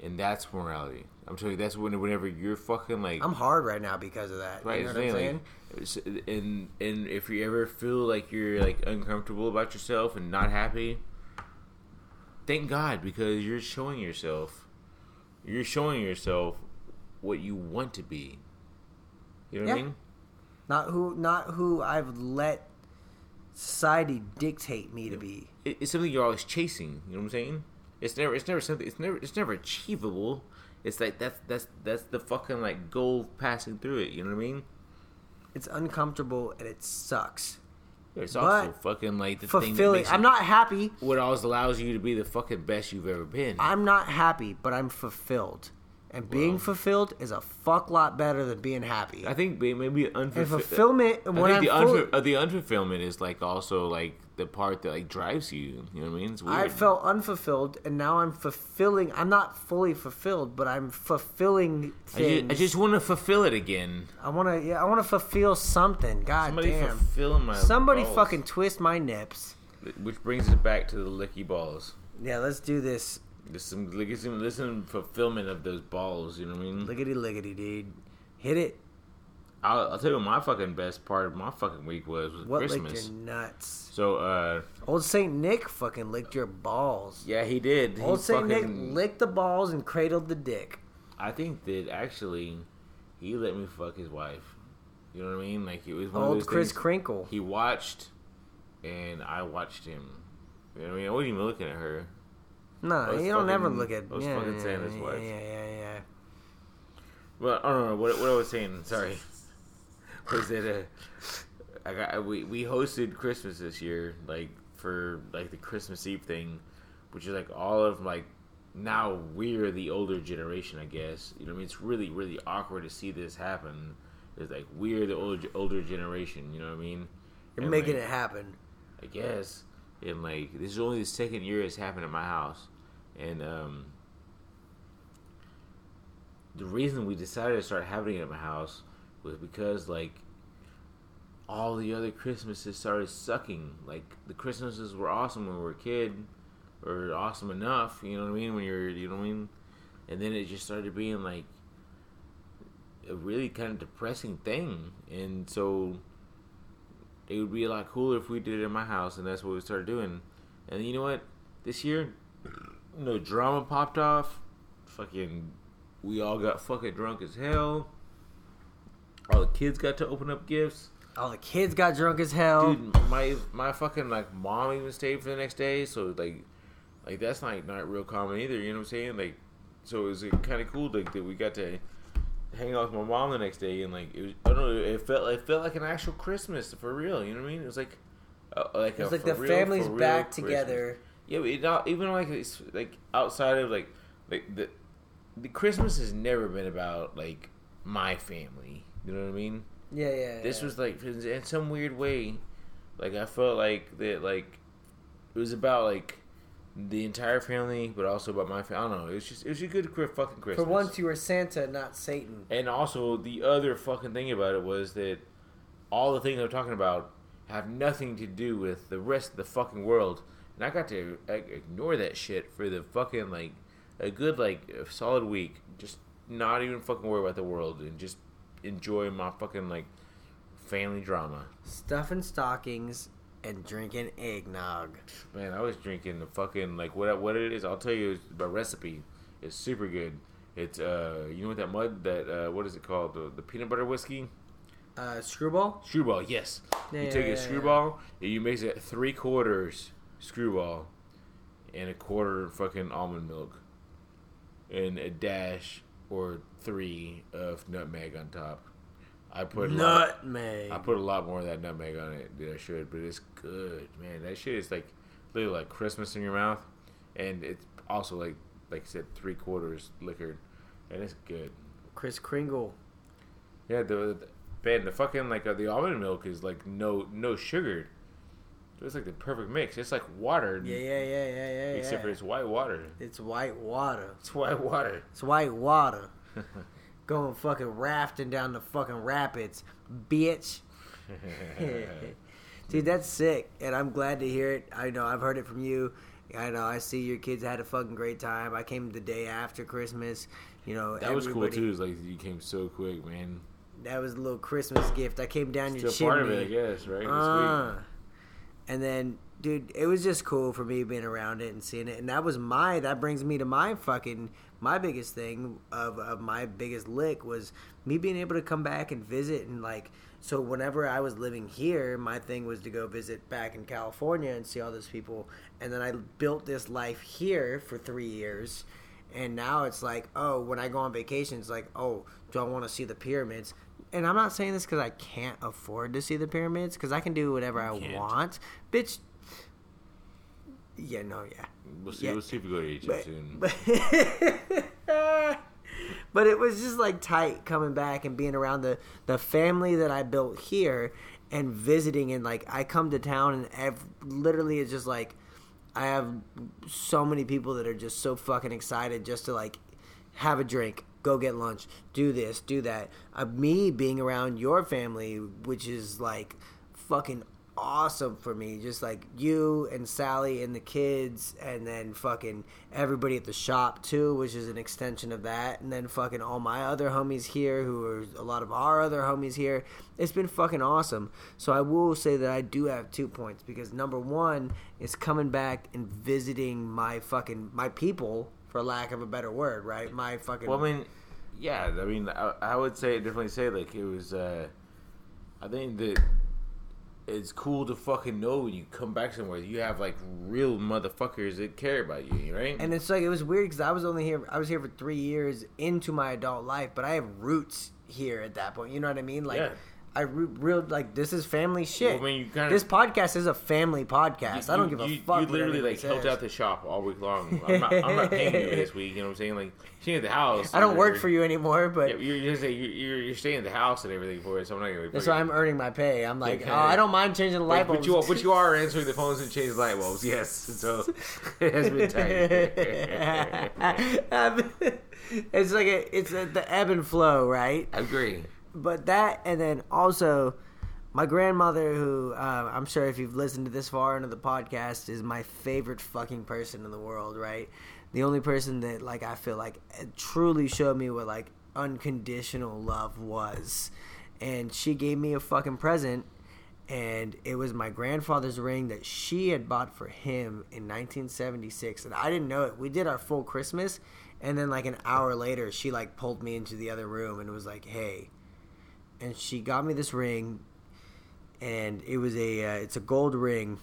And that's morality. I'm telling you, that's when whenever you're fucking like I'm hard right now because of that. right. You know what I'm saying, like, and and if you ever feel like you're like uncomfortable about yourself and not happy, thank God because you're showing yourself. You're showing yourself what you want to be. You know what Yeah. I mean? Not who, not who I've let society dictate me to be. It's something you're always chasing. You know what I'm saying? It's never, it's never something. It's never, it's never achievable. It's like that's that's that's the fucking like goal passing through it. You know what I mean? It's uncomfortable and it sucks. It's also But fucking like the thing that makes I'm not happy. what always allows you to be the fucking best you've ever been. I'm not happy, but I'm fulfilled. And being Well- fulfilled is a fuck lot better than being happy. I think may- maybe and fulfillment, I when I'm think the, unfu- uh, the unfulfillment is like also like the part that like drives you. You know what I mean? It's weird. I felt unfulfilled, and now I'm fulfilling. I'm not fully fulfilled, but I'm fulfilling I things. just, I just want to fulfill it again. I want to. Yeah, I want to fulfill something. God Somebody damn. fulfill my Somebody balls. fucking twist my nips. Which brings us back to the licky balls. Yeah, let's do this. There's some, like, some, there's some fulfillment of those balls. You know what I mean? Lickety lickety, dude. Hit it. I'll, I'll tell you what my fucking best part of my fucking week was was What Christmas. licked your nuts? So, uh, Old Saint Nick fucking licked your balls. yeah, he did. He Old Saint Nick licked the balls and cradled the dick. I think that actually he let me fuck his wife. You know what I mean? Like it was one of Old those Kris Kringle. He watched, and I watched him. You know what I mean? I wasn't even looking at her. Was you don't ever look at. I was yeah, fucking yeah, saying his yeah, wife. Yeah, yeah, yeah. Well, I don't know what, what I was saying. Sorry, was that uh, I got we we hosted Christmas this year, like for like the Christmas Eve thing, which is like all of like now we're the older generation, I guess. You know, what I mean, it's really really awkward to see this happen. It's like we're the older older generation. You know what I mean? You're And, making like, it happen. I guess. And like this is only the second year it's happened at my house. And um the reason we decided to start having it at my house was because like all the other Christmases started sucking. Like the Christmases were awesome when we were a kid, or awesome enough, you know what I mean, when you're you know what I mean? And then it just started being like a really kind of depressing thing. And so it would be a lot cooler if we did it in my house, and that's what we started doing. And you know what? This year, no drama popped off. Fucking, we all got fucking drunk as hell. All the kids got to open up gifts. All the kids got drunk as hell. Dude, my my fucking like mom even stayed for the next day, so like, like that's not not real common either. You know what I'm saying? Like, so it was kind of cool like, that we got to hang out with my mom the next day, and like it was I don't know, it felt it felt like an actual Christmas for real. You know what I mean? It was like uh, like It's a like the real, family's back Christmas. together. Yeah, but it not, even like it's like outside of like like the the Christmas has never been about like my family. You know what I mean? Yeah, yeah. This yeah. was like in some weird way, like I felt like that like it was about like the entire family, but also about my family. I don't know. It was just it was a good fucking For once, you were Santa, not Satan. and also the other fucking thing about it was that all the things I'm talking about have nothing to do with the rest of the fucking world, and I got to like, ignore that shit for the fucking like a good like a solid week, just not even fucking worry about the world and just enjoy my fucking like family drama. Stuffing stockings and drinking eggnog. Man, I was drinking the fucking like what what it is. I'll tell you the recipe. It's super good. It's uh you know what that mud that uh what is it called the, the peanut butter whiskey Uh, Skrewball? Skrewball. Yes, Yeah, you yeah, take yeah, a Skrewball and you mix it three quarters Skrewball and a quarter fucking almond milk and a dash or three of nutmeg on top. I put a lot- Nutmeg. I put a lot more of that nutmeg on it than I should, but it's good, man. That shit is like literally like Christmas in your mouth, and it's also like like I said, three quarters liquored, and it's good. Kris Kringle. Yeah, the, the man, the fucking like uh, the almond milk is like no no sugar. It's like the perfect mix. It's like water, Yeah, yeah, yeah, yeah, yeah. except yeah. for it's white water. It's white water. It's white water. It's white water. Going fucking rafting down the fucking rapids, bitch. Dude, that's sick, and I'm glad to hear it. I know I've heard it from you. I know I see your kids had a fucking great time. I came the day after Christmas. You know, that was cool too. Is like you came so quick, man. That was a little Christmas gift. I came down your Still chimney. part of it, I guess, right? Uh, and then dude, it was just cool for me being around it and seeing it. And that was my that brings me to my fucking my biggest thing of of my biggest lick was me being able to come back and visit and like so whenever I was living here, my thing was to go visit back in California and see all those people. And then I built this life here for three years. And now it's like, oh, when I go on vacation, it's like, oh, do I want to see the pyramids? And I'm not saying this because I can't afford to see the pyramids because I can do whatever I can't. want. Bitch. Yeah, no, yeah. We'll see. Yeah. We'll see if we go to Egypt But, soon. but, but it was just like tight coming back and being around the the family that I built here and visiting and like I come to town and ev- literally it's just like I have so many people that are just so fucking excited just to like have a drink, go get lunch, do this, do that. Uh, me being around your family, which is like fucking awesome for me. Just like you and Sally and the kids, and then fucking everybody at the shop too, which is an extension of that. And then fucking all my other homies here, who are a lot of our other homies here. It's been fucking awesome. So I will say that I do have two points because number one is coming back and visiting my fucking my people, for lack of a better word, right? My fucking. Well, I mean, yeah. I mean, I, I would say definitely say like it was. uh I think that it's cool to fucking know when you come back somewhere you have like real motherfuckers that care about you, right? And it's like it was weird because I was only here. I was here for three years into my adult life, but I have roots here at that point. You know what I mean? Like Yeah. I re- real like this is family shit. Well, I mean, you kinda- this podcast is a family podcast. I don't give a fuck. You literally like helped out the shop all week long. I'm not, I'm not paying you this week. You know what I'm saying? Like staying at the house. I don't work for you anymore, but Yeah, you're, you're, you're, you're, you're staying at the house and everything for it, so I'm not gonna. that's why I'm earning my pay. I'm like, Okay. oh, I don't mind changing the light bulbs. but you, are, but you are answering the phones and changing light bulbs. Yes, so it has been tight. it's like a, it's a, the ebb and flow, right? I agree. But that and then also my grandmother who uh, i'm sure if you've listened to this far into the podcast is my favorite fucking person in the world right? The only person that like i feel like truly showed me what like unconditional love was. And she gave me a fucking present and it was my grandfather's ring that she had bought for him in 1976 and i didn't know it. We did our full christmas and then like an hour later she like pulled me into the other room and was like hey and she got me this ring and it was a uh, it's a gold ring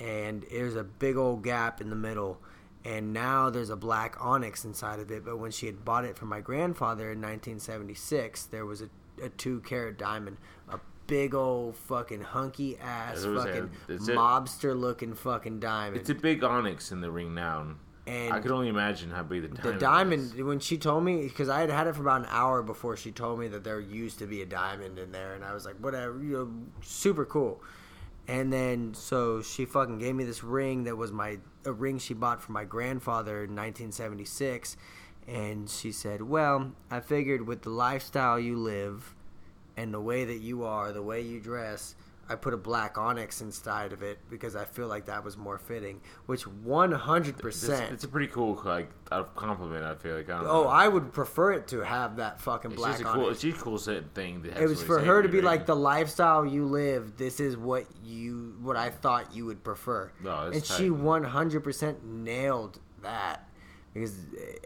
and there's a big old gap in the middle and now there's a black onyx inside of it but when she had bought it for my grandfather in 1976 there was a, a two carat diamond a big old fucking hunky ass It was a- fucking a- mobster looking fucking diamond It's a big onyx in the ring now. And I could only imagine how big the diamond. the diamond when she told me because I had had it for about an hour before she told me that there used to be a diamond in there, and I was like, whatever, you know, super cool. And then so she fucking gave me this ring that was my a ring she bought for my grandfather in 1976, and she said, "Well, I figured with the lifestyle you live, and the way that you are, the way you dress." I put a black onyx inside of it because I feel like that was more fitting, which 100%. It's, it's a pretty cool like compliment. I feel like. I don't Oh, know. I would prefer it to have that fucking It's black just a cool. it. It's just a cool set thing. It was for her to be like the lifestyle you live. This is what you, what I thought you would prefer. No, it's and tight. she one hundred percent nailed that because,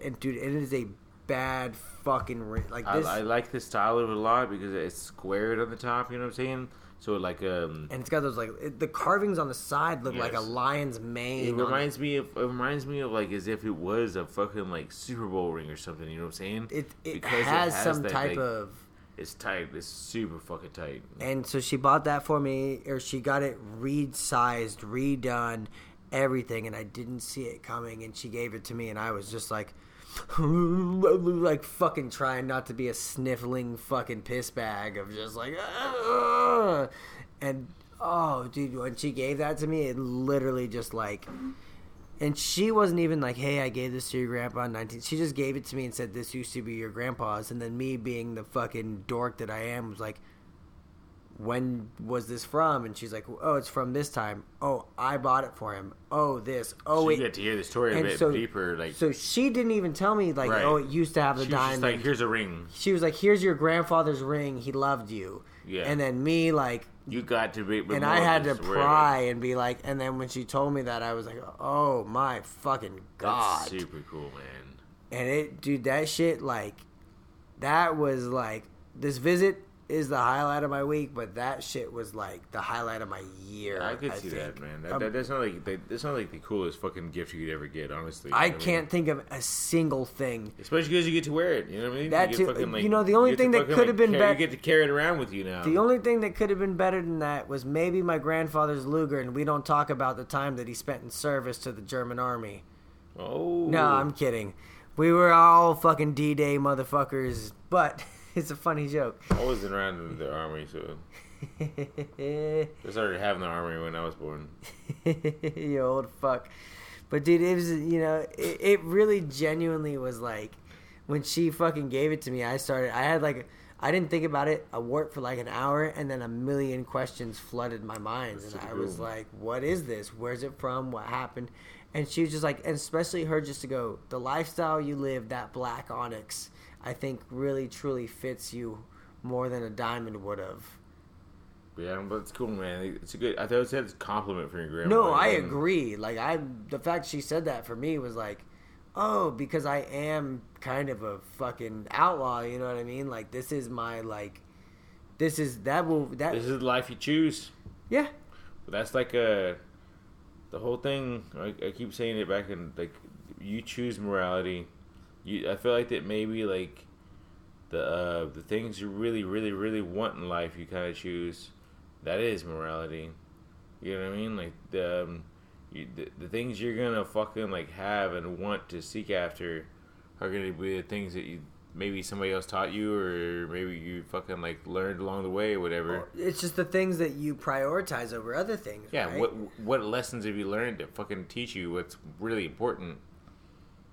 and dude, it is a bad fucking ring. Like I, this, I like the style of it a lot because it's squared on the top. You know what I'm saying? So like um, and it's got those like it, the carvings on the side look like a lion's mane. it reminds me of it reminds me of like as if it was a fucking like Super Bowl ring or something. You know what I'm saying? It it Because has, some that, type like, of. It's tight. It's super fucking tight. And so she bought that for me, or she got it resized, redone, everything, and I didn't see it coming. And she gave it to me, and I was just like, like fucking trying not to be a sniffling fucking piss bag of just like, and oh, dude, when she gave that to me, it literally just like. And she wasn't even like, "Hey, I gave this to your grandpa in 19." She just gave it to me and said, "This used to be your grandpa's." And then me, being the fucking dork that I am, was like, when was this from? And she's like, oh, it's from this time. Oh, I bought it for him. Oh, this. Oh, so it. get to hear the story a and bit so- deeper. Like so she didn't even tell me like, Right. oh, it used to have the she was just diamond. like, here's a ring. she was like, here's your grandfather's ring. He loved you. Yeah. And then me like You got to be. and I had to pry and be like and then when she told me that I was like, "Oh my fucking god." That's super cool, man. and it dude that shit like that was like this visit is the highlight of my week but that shit was like the highlight of my year I could see think. that, man. That, Um, that, that's not like that, that's not like the coolest fucking gift you could ever get, honestly. i know can't think of a single thing Especially because you get to wear it. You know what I mean? That you too- get you know, the only thing that fucking, could have been better. bet- You get to carry it around with you now. the only thing that could have been better than that was maybe my grandfather's luger and we don't talk about the time that he spent in service to the german army oh no i'm kidding we were all fucking d-day motherfuckers but it's a funny joke I wasn't around in the army, so I started having the army when I was born. you old fuck. But dude, it was you know it, it really genuinely was like when she fucking gave it to me. I started. I had like I didn't think about it. I worked for like an hour, and then a million questions flooded my mind, That's and I was like, "What is this? Where's it from? What happened?" And she was just like, and especially her, just to go, the lifestyle you live, that black onyx, I think really truly fits you more than a diamond would have. Yeah, but it's cool, man. It's a good. I thought it said it's a compliment for your grandma. No, I and- agree. Like I, the fact she said that for me was like, oh, because I am kind of a fucking outlaw. You know what I mean? Like this is my like, this is that will that This is the life you choose. yeah. But that's like a the whole thing. I, I keep saying it back in like you choose morality. You, I feel like that maybe like the uh, the things you really, really, really want in life, you kind of choose. That is morality. You know what I mean? Like the um, you, the, the things you're gonna fucking like have and want to seek after are gonna be the things that you maybe somebody else taught you or maybe you fucking like learned along the way or whatever. It's just the things that you prioritize over other things. Yeah, right? what what lessons have you learned to fucking teach you what's really important?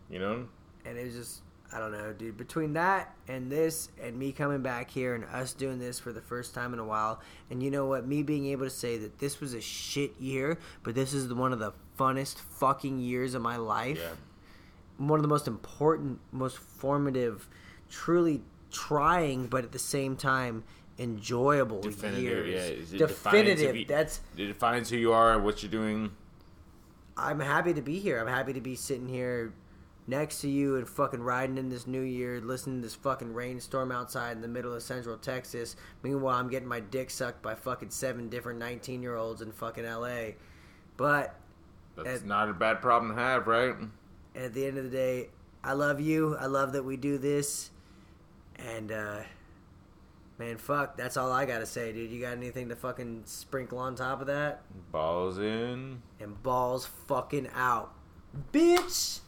You know? And it was just I don't know, dude. Between that and this, and me coming back here and us doing this for the first time in a while, and you know what, me being able to say that this was a shit year, but this is one of the funnest fucking years of my life. Yeah. One of the most important, most formative, truly trying, but at the same time enjoyable Definitive, years. yeah. Is it defines Definitive. you- That's It defines who you are and what you're doing. I'm happy to be here. I'm happy to be sitting here next to you and fucking riding in this new year, listening to this fucking rainstorm outside in the middle of central Texas. Meanwhile, I'm getting my dick sucked by fucking seven different 19 year olds in fucking LA. But That's And- not a bad problem to have, right? at the end of the day, I love you. I love that we do this. And, uh, man, fuck, that's all I gotta say, dude. You got anything to fucking sprinkle on top of that? Balls in. And balls fucking out. Bitch!